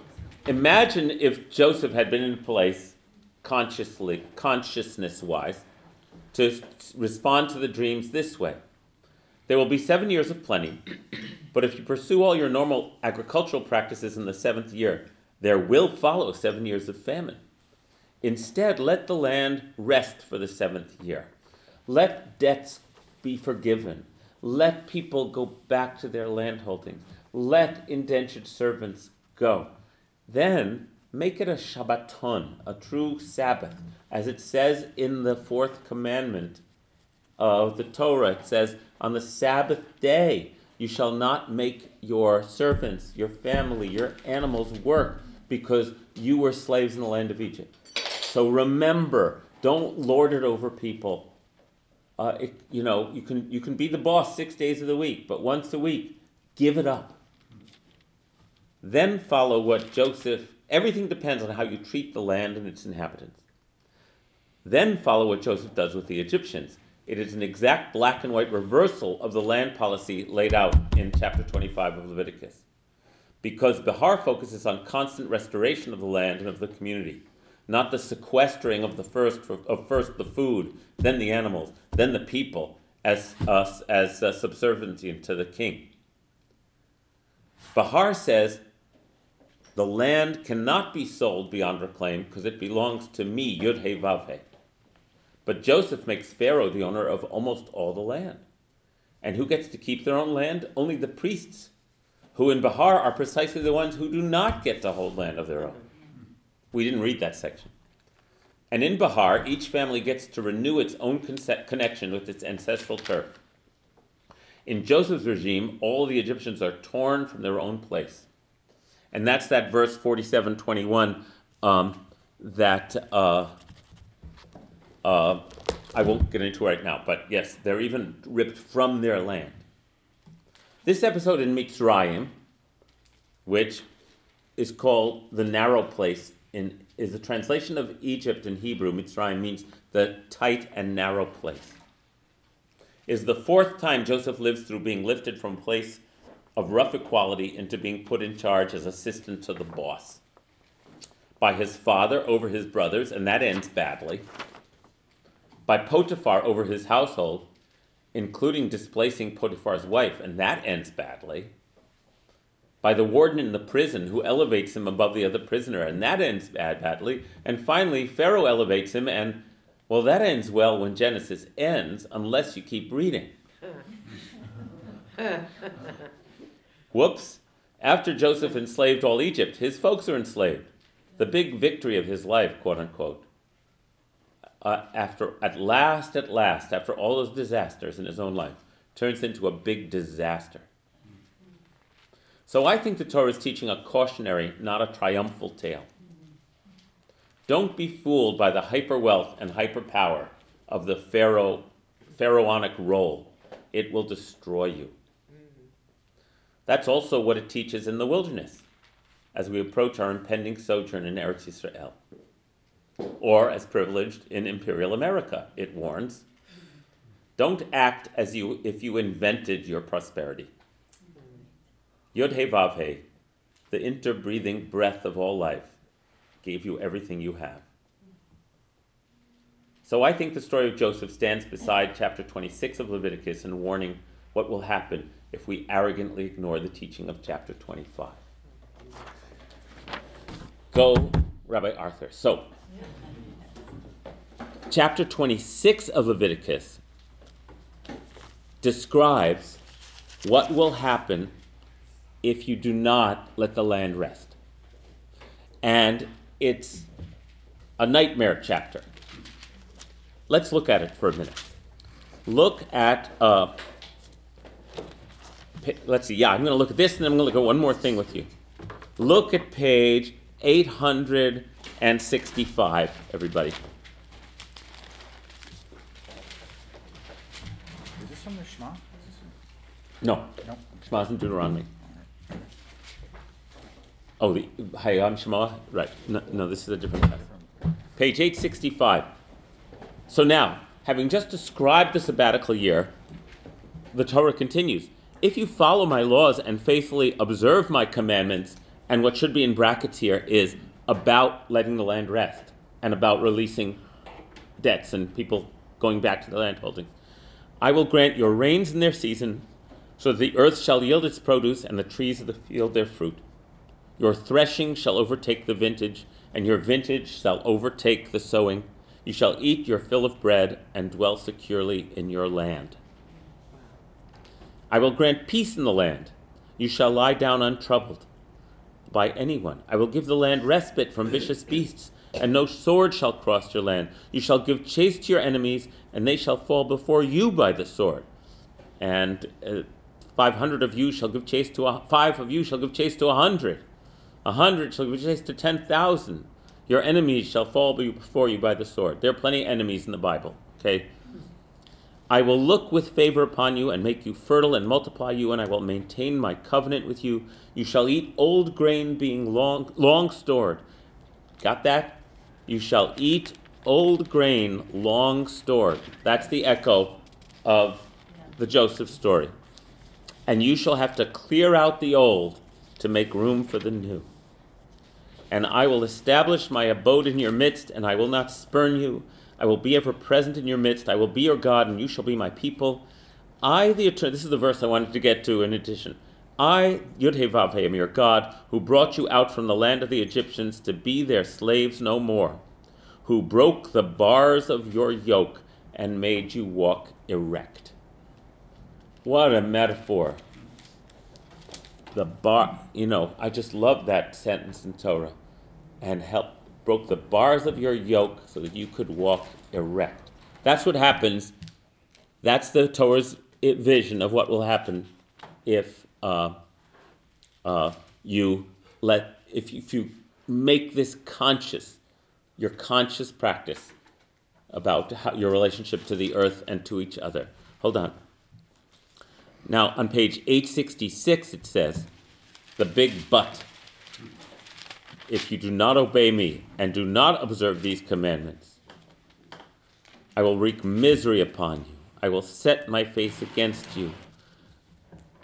imagine if Joseph had been in place consciously, consciousness wise, to respond to the dreams this way. There will be seven years of plenty, but if you pursue all your normal agricultural practices in the seventh year, there will follow seven years of famine. Instead, let the land rest for the seventh year. Let debts be forgiven. Let people go back to their land holdings. Let indentured servants go. Then make it a Shabbaton, a true Sabbath. As it says in the fourth commandment of the Torah, it says, On the Sabbath day you shall not make your servants, your family, your animals work because you were slaves in the land of Egypt. So remember, don't lord it over people. Uh, it, you know, you can you can be the boss six days of the week, but once a week, give it up. Then follow what Joseph. Everything depends on how you treat the land and its inhabitants. Then follow what Joseph does with the Egyptians. It is an exact black and white reversal of the land policy laid out in chapter 25 of Leviticus. Because Behar focuses on constant restoration of the land and of the community, not the sequestering of the first of first the food, then the animals, then the people as uh, as uh, subservient to the king. Behar says the land cannot be sold beyond reclaim because it belongs to me, Yud He Vav He. But Joseph makes Pharaoh the owner of almost all the land. And who gets to keep their own land? Only the priests, who in Behar are precisely the ones who do not get to hold land of their own. We didn't read that section. And in Behar, each family gets to renew its own connection with its ancestral turf. In Joseph's regime, all the Egyptians are torn from their own place. And that's that verse 4721 um, that uh, uh, I won't get into right now, but yes, they're even ripped from their land. This episode in Mitzrayim, which is called the narrow place, in, is a translation of Egypt in Hebrew. Mitzrayim means the tight and narrow place. Is the fourth time Joseph lives through being lifted from a place of rough equality into being put in charge as assistant to the boss by his father over his brothers, and that ends badly by Potiphar over his household, including displacing Potiphar's wife, and that ends badly. By the warden in the prison, who elevates him above the other prisoner, and that ends bad, badly. And finally, Pharaoh elevates him, and well, that ends well when Genesis ends, unless you keep reading. Whoops. After Joseph enslaved all Egypt, his folks are enslaved. The big victory of his life, quote unquote uh, after at last, at last, after all those disasters in his own life, turns into a big disaster. So I think the Torah is teaching a cautionary, not a triumphal tale. Don't be fooled by the hyper wealth and hyper power of the pharaoh, pharaonic role. It will destroy you. That's also what it teaches in the wilderness as we approach our impending sojourn in Eretz Israel or as privileged in imperial America, it warns. Don't act as you if you invented your prosperity. Yod He Vav He, the interbreathing breath of all life, gave you everything you have. So I think the story of Joseph stands beside chapter 26 of Leviticus in warning what will happen if we arrogantly ignore the teaching of chapter 25. Go, Rabbi Arthur. So, chapter 26 of Leviticus describes what will happen if you do not let the land rest. And it's a nightmare chapter. Let's look at it for a minute. Look at, uh, let's see, yeah, I'm going to look at this and then I'm going to look at one more thing with you. Look at page 865, everybody. Is this from the Shema? Is this from... No. No. Shema's in Deuteronomy. Oh, the Hayam Shema? Right. No, no, this is a different text. Page 865. So now, having just described the sabbatical year, the Torah continues If you follow my laws and faithfully observe my commandments, and what should be in brackets here is about letting the land rest and about releasing debts and people going back to the land holdings. I will grant your rains in their season so that the earth shall yield its produce, and the trees of the field their fruit. Your threshing shall overtake the vintage, and your vintage shall overtake the sowing. You shall eat your fill of bread and dwell securely in your land. I will grant peace in the land. You shall lie down untroubled by anyone. I will give the land respite from vicious beasts, and no sword shall cross your land. You shall give chase to your enemies, and they shall fall before you by the sword. And uh, five hundred of you shall give chase to a, five of you shall give chase to a hundred. A hundred shall give chase to ten thousand. Your enemies shall fall before you by the sword. There are plenty of enemies in the Bible. Okay. I will look with favor upon you and make you fertile and multiply you, and I will maintain my covenant with you. You shall eat old grain being long, long stored. Got that? You shall eat old grain long stored. That's the echo of the Joseph story. And you shall have to clear out the old to make room for the new. And I will establish my abode in your midst, and I will not spurn you. I will be ever present in your midst. I will be your God, and you shall be my people. I, the eternal, this is the verse I wanted to get to in addition. I, Yod He Vav He, am your God, who brought you out from the land of the Egyptians to be their slaves no more, who broke the bars of your yoke and made you walk erect. What a metaphor. The bar, you know, I just love that sentence in Torah. And help broke the bars of your yoke so that you could walk erect. That's what happens. That's the Torah's eh, vision of what will happen if uh, uh, you let if you, if you make this conscious, your conscious practice about how, your relationship to the earth and to each other. Hold on. Now on page 866 it says, the big but if you do not obey me and do not observe these commandments, I will wreak misery upon you. I will set my face against you.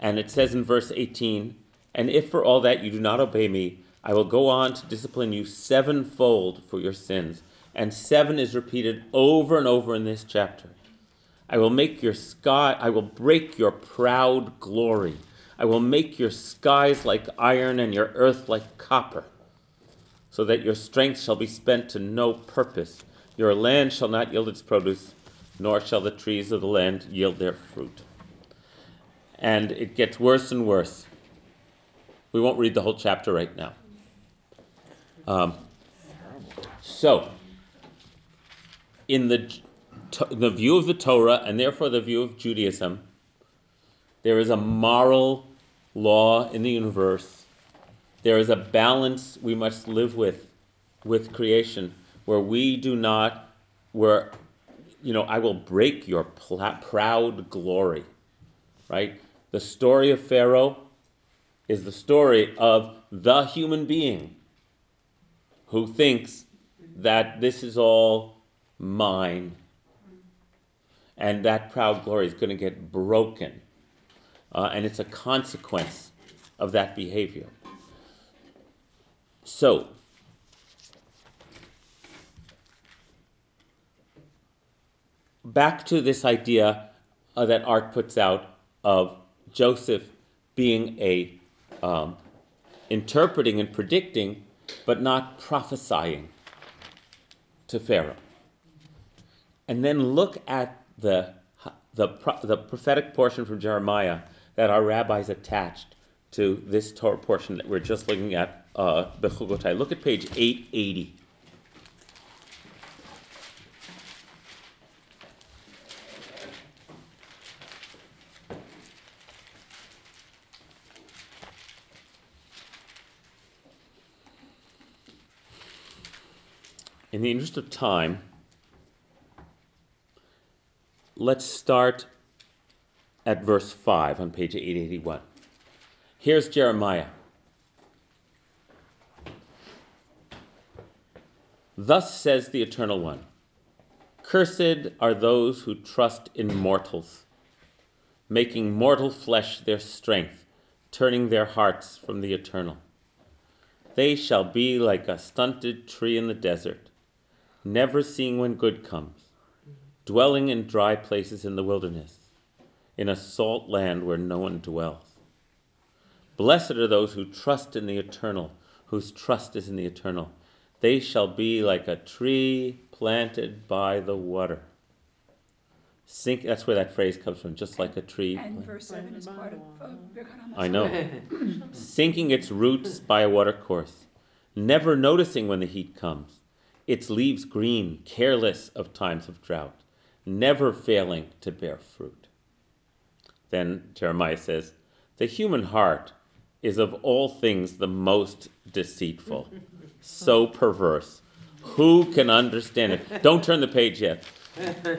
And it says in verse 18, And if for all that you do not obey me, I will go on to discipline you sevenfold for your sins. And seven is repeated over and over in this chapter. I will make your sky, I will break your proud glory. I will make your skies like iron and your earth like copper so that your strength shall be spent to no purpose. Your land shall not yield its produce, nor shall the trees of the land yield their fruit. And it gets worse and worse. We won't read the whole chapter right now. Um, so, in the, the view of the Torah, and therefore the view of Judaism, there is a moral law in the universe there is a balance we must live with with creation where we do not where you know i will break your pl- proud glory right the story of pharaoh is the story of the human being who thinks that this is all mine and that proud glory is going to get broken uh, and it's a consequence of that behavior. So, back to this idea uh, that Art puts out of Joseph being a um, interpreting and predicting, but not prophesying to Pharaoh. And then look at the, the, the prophetic portion from Jeremiah that our rabbis attached to this Torah portion that we're just looking at uh. Look at page 880. In the interest of time, let's start at verse 5 on page 881. Here's Jeremiah. Thus says the Eternal One Cursed are those who trust in mortals, making mortal flesh their strength, turning their hearts from the eternal. They shall be like a stunted tree in the desert, never seeing when good comes, dwelling in dry places in the wilderness, in a salt land where no one dwells. Blessed are those who trust in the eternal, whose trust is in the eternal. They shall be like a tree planted by the water. Sink, that's where that phrase comes from, just like a tree. And verse seven is part of, I know. Sinking its roots by a watercourse, never noticing when the heat comes, its leaves green, careless of times of drought, never failing to bear fruit. Then Jeremiah says, The human heart is of all things the most deceitful, so perverse. Who can understand it? Don't turn the page yet.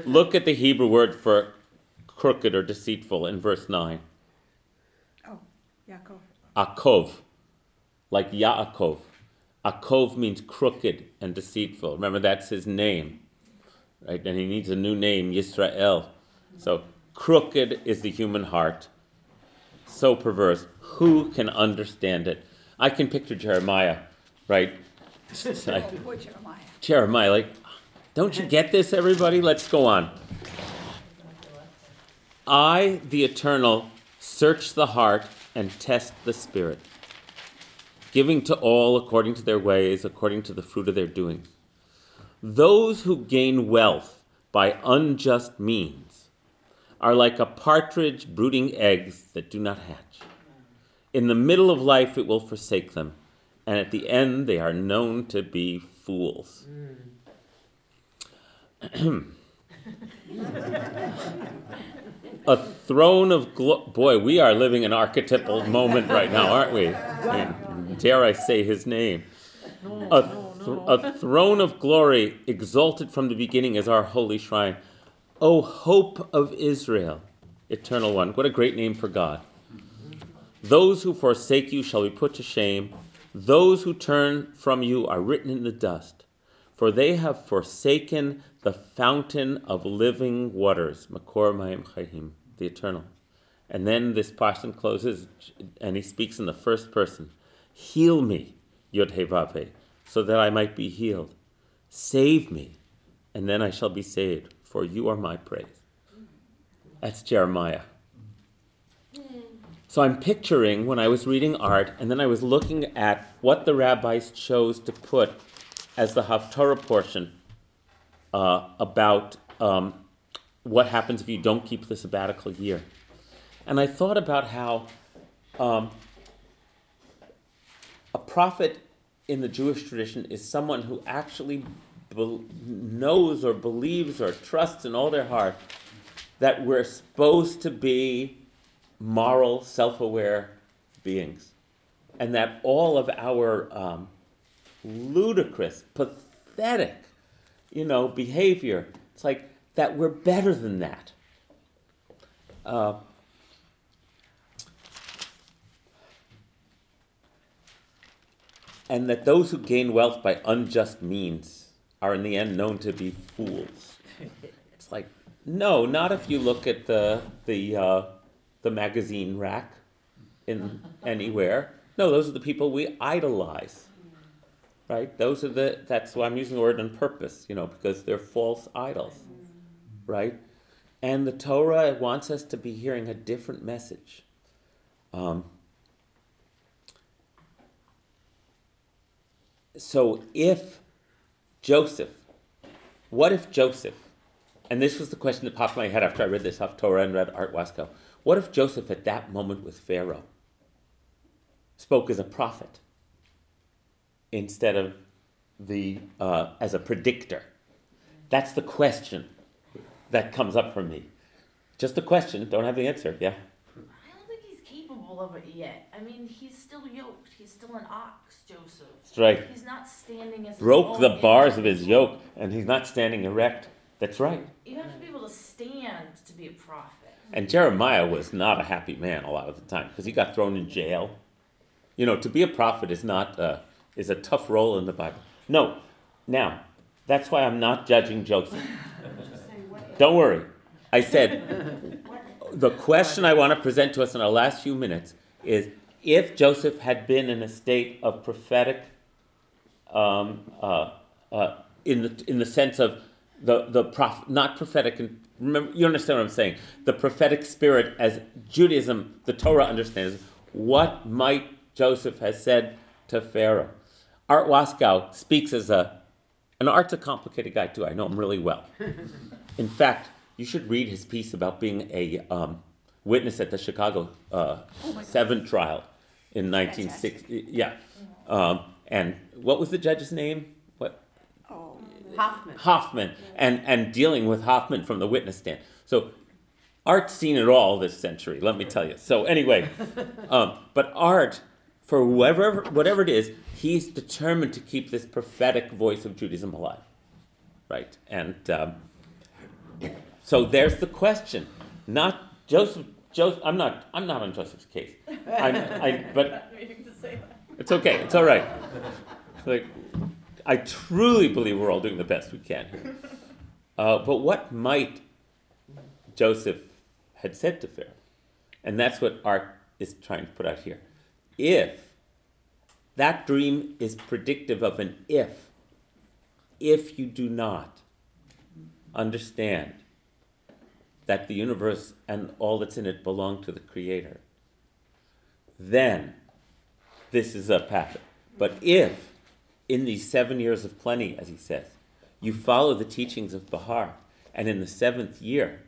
Look at the Hebrew word for crooked or deceitful in verse 9. Oh, Yaakov. Akov, like Yaakov. Akov means crooked and deceitful. Remember, that's his name, right? And he needs a new name, Yisrael. So, crooked is the human heart, so perverse. Who can understand it? I can picture Jeremiah, right? Oh, poor Jeremiah. Jeremiah, like, don't you get this, everybody? Let's go on. I, the Eternal, search the heart and test the spirit, giving to all according to their ways, according to the fruit of their doing. Those who gain wealth by unjust means are like a partridge brooding eggs that do not hatch. In the middle of life, it will forsake them, and at the end, they are known to be fools. a throne of glo- boy we are living an archetypal moment right now aren't we? And dare i say his name. A, th- a throne of glory exalted from the beginning as our holy shrine. O hope of israel eternal one. What a great name for god. Those who forsake you shall be put to shame. Those who turn from you are written in the dust. For they have forsaken the fountain of living waters, Makor Mayim Chayim, the eternal. And then this portion closes, and he speaks in the first person Heal me, Yod He Vav He, so that I might be healed. Save me, and then I shall be saved, for you are my praise. That's Jeremiah. So I'm picturing when I was reading art, and then I was looking at what the rabbis chose to put as the Haftarah portion uh, about um, what happens if you don't keep the sabbatical year. And I thought about how um, a prophet in the Jewish tradition is someone who actually bel knows or believes or trusts in all their heart that we're supposed to be moral, self aware beings. And that all of our um, ludicrous, pathetic, you know, behavior. It's like that we're better than that. Uh, and that those who gain wealth by unjust means are in the end known to be fools. It's like, no, not if you look at the the uh, the magazine rack in anywhere. No, those are the people we idolize right? Those are the, that's why I'm using the word on purpose, you know, because they're false idols, right? And the Torah wants us to be hearing a different message. Um, so if Joseph, what if Joseph, and this was the question that popped in my head after I read this Haftarah and read Art Waskow, what if Joseph at that moment with Pharaoh spoke as a prophet? Instead of the uh, as a predictor? That's the question that comes up for me. Just a question. Don't have the answer. Yeah. I don't think he's capable of it yet. I mean, he's still yoked. He's still an ox, Joseph. That's right. He's not standing as Broke the bars of his yoke, and he's not standing erect. That's right. You have to be able to stand to be a prophet. And Jeremiah was not a happy man a lot of the time because he got thrown in jail. You know, to be a prophet is not uh, is a tough role in the Bible. No, now that's why I'm not judging Joseph. Don't worry. I said the question I want to present to us in our last few minutes is if Joseph had been in a state of prophetic, um, uh, uh, in the in the sense of the the prof, not prophetic, and remember you understand what I'm saying. The prophetic spirit, as Judaism, the Torah understands. What might Joseph have said to Pharaoh? Art Waskow speaks as a, and Art's a complicated guy too. I know him really well. In fact, you should read his piece about being a um, witness at the Chicago uh, Seven trial in 1960. Yeah, um, and what was the judge's name? What Oh, Hoffman. Hoffman, and and dealing with Hoffman from the witness stand. So Art's seen it all this century, let me tell you. So anyway, um, but Art, for whoever, whatever it is, he's determined to keep this prophetic voice of Judaism alive, right? And um, so there's the question. Not Joseph. Joseph. I'm not. I'm not on Joseph's case. I'm, I, but it's okay. It's all right. Like, I truly believe we're all doing the best we can here. Uh, but what might Joseph had said to Pharaoh? And that's what Art is trying to put out here. If that dream is predictive of an if, if you do not understand that the universe and all that's in it belong to the Creator, then this is a path. But if, in these seven years of plenty, as he says, you follow the teachings of Behar, and in the seventh year,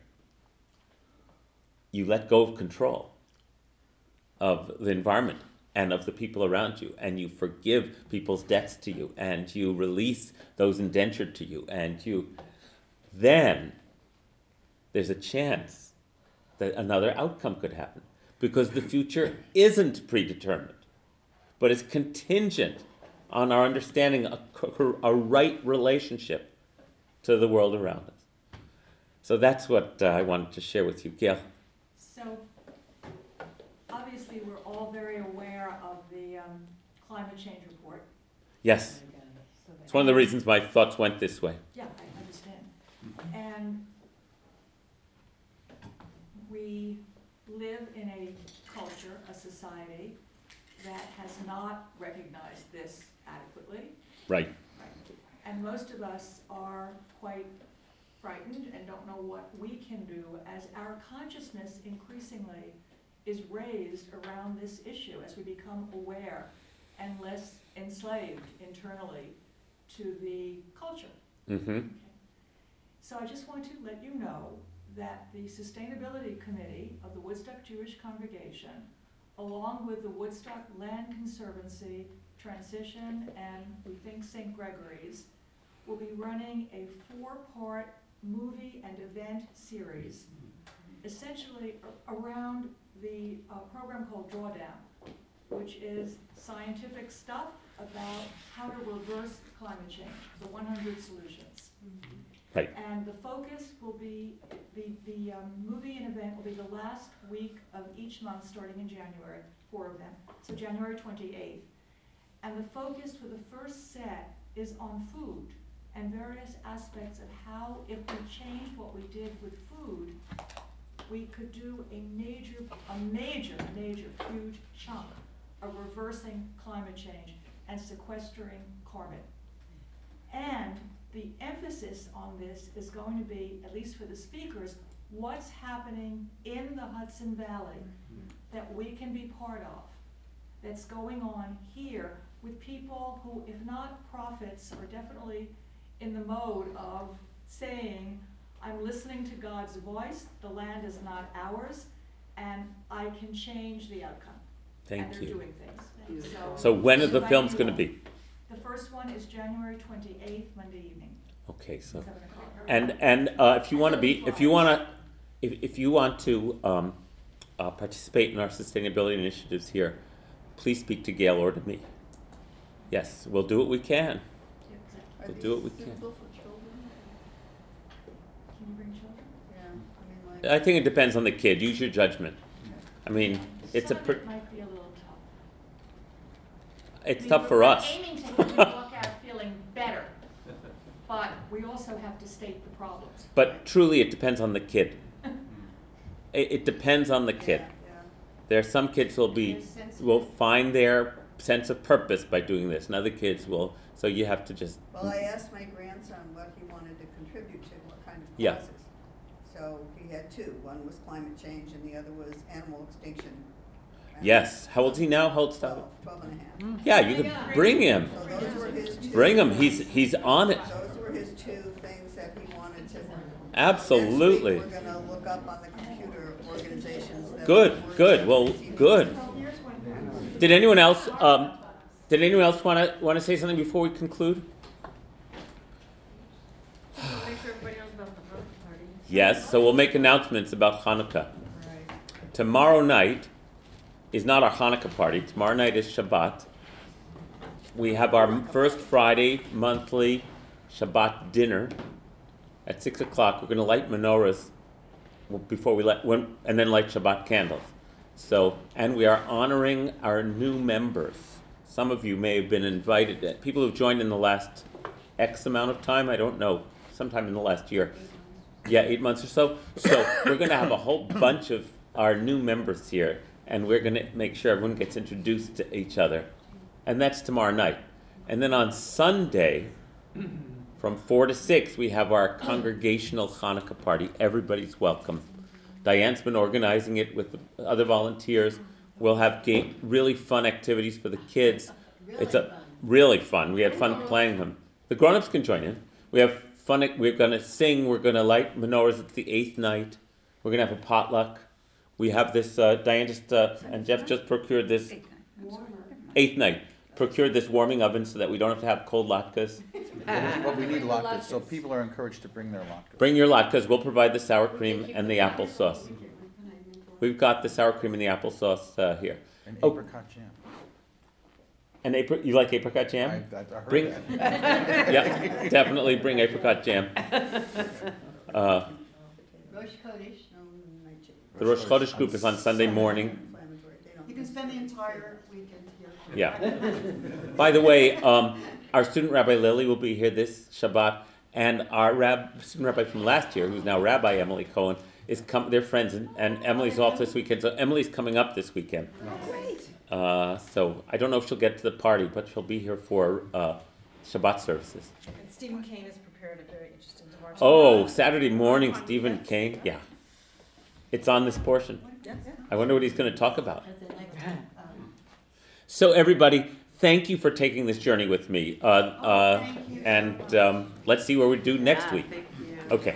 you let go of control of the environment and of the people around you, and you forgive people's debts to you, and you release those indentured to you, and you, then there's a chance that another outcome could happen because the future isn't predetermined, but is contingent on our understanding a, a right relationship to the world around us. So that's what uh, I wanted to share with you, Gail. So, obviously, we're all very aware of the um, climate change report. Yes, it's one of the reasons my thoughts went this way. Yeah, I understand. Mm-hmm. And we live in a culture, a society, that has not recognized this adequately. Right. And most of us are quite frightened and don't know what we can do as our consciousness increasingly is raised around this issue, as we become aware and less enslaved internally to the culture. Mm-hmm. So I just want to let you know that the Sustainability Committee of the Woodstock Jewish Congregation, along with the Woodstock Land Conservancy, Transition, and we think St. Gregory's, will be running a four-part movie and event series, essentially around the uh, program called Drawdown, which is scientific stuff about how to reverse climate change, the 100 solutions. Right. And the focus will be, the, the um, movie and event will be the last week of each month, starting in January, four of them, so January 28th. And the focus for the first set is on food and various aspects of how, if we change what we did with food, we could do a major, a major, major, huge chunk of reversing climate change and sequestering carbon. And the emphasis on this is going to be, at least for the speakers, what's happening in the Hudson Valley that we can be part of, that's going on here with people who, if not prophets, are definitely in the mode of saying, I'm listening to God's voice, the land is not ours, and I can change the outcome. Thank And they're you. doing things. So, So when are the so films going to be? The first one is January twenty-eighth, Monday evening, Okay, so seven o'clock. and and uh, if you want to be, if you want to, if, if you want to um, uh, participate in our sustainability initiatives here, please speak to Gail or to me. Yes, we'll do what we can. Yeah, exactly. Are We'll do what we these can. suitable for children? Can you bring children? Yeah, I mean, like. I think it depends on the kid. Use your judgment. I mean, it's a Some of pr- it might be a little tough. It's I tough for we're us. aiming to have you walk out feeling better, but we also have to state the problems. But truly, it depends on the kid. It, it depends on the kid. Yeah, There are some kids will be will find their sense of purpose by doing this, and other kids will. So you have to just Well, I asked my grandson what he wanted to contribute to, what kind of causes. Yeah. causes. So he had two, one was climate change and the other was animal extinction. Yes. How old's he now? How old's David? Twelve, twelve and a half. Yeah, you could bring him. So those were his two. Bring him. He's he's on it. Those were his two things that he wanted to. Absolutely. Next week, we're gonna look up on the computer organizations that. Good, work good. Well, good. Well, here's one. Did anyone else um, did anyone else want to want to say something before we conclude? Make sure everybody knows about the Hanukkah party. Yes. So we'll make announcements about Hanukkah. Right. Tomorrow night is not our Hanukkah party. Tomorrow night is Shabbat. We have our first Friday monthly Shabbat dinner at six o'clock. We're going to light menorahs before we let when, and then light Shabbat candles. So, and we are honoring our new members. Some of you may have been invited. People who've joined in the last X amount of time. I don't know. Sometime in the last year. Yeah, eight months or so. So we're going to have a whole bunch of our new members here, and we're going to make sure everyone gets introduced to each other. And that's tomorrow night. And then on Sunday, from four to six, we have our congregational Hanukkah party. Everybody's welcome. Diane's been organizing it with other volunteers. We'll have really fun activities for the kids. Really It's a fun. really fun. We had fun planning them. The grown-ups can join in. We have fun. We're gonna sing. We're gonna light menorahs. It's the eighth night. We're gonna have a potluck. We have this. Uh, Diane just uh, and Jeff just procured this eighth night. Procured this warming oven so that we don't have to have cold latkes. Well, we need latkes, so people are encouraged to bring their latkes. Bring your latkes. We'll provide the sour cream and the applesauce. We've got the sour cream and the applesauce uh, here. And Oh. apricot jam. And apricot. You like apricot jam? I, I I heard Bring- that. yeah, definitely bring apricot jam. Uh, Rosh Chodesh, No, night shift. The Rosh Chodesh group is on Sunday morning. Inflammatory, they don't- You can spend the entire weekend here. Yeah. By the way, um, our student rabbi Lily will be here this Shabbat, and our rab, student rabbi from last year, who's now Rabbi Emily Cohen, is come. They're friends, and, and Emily's off this weekend, so Emily's coming up this weekend. Oh great. Uh, so I don't know if she'll get to the party, but she'll be here for uh, Shabbat services. And Stephen Kane has prepared a very interesting devotional. Oh, Saturday morning, Stephen Kane. Yeah, it's on this portion. I wonder what he's going to talk about. that's the next, um, So everybody, thank you for taking this journey with me. Uh, uh, and um, let's see where we do next week. Okay.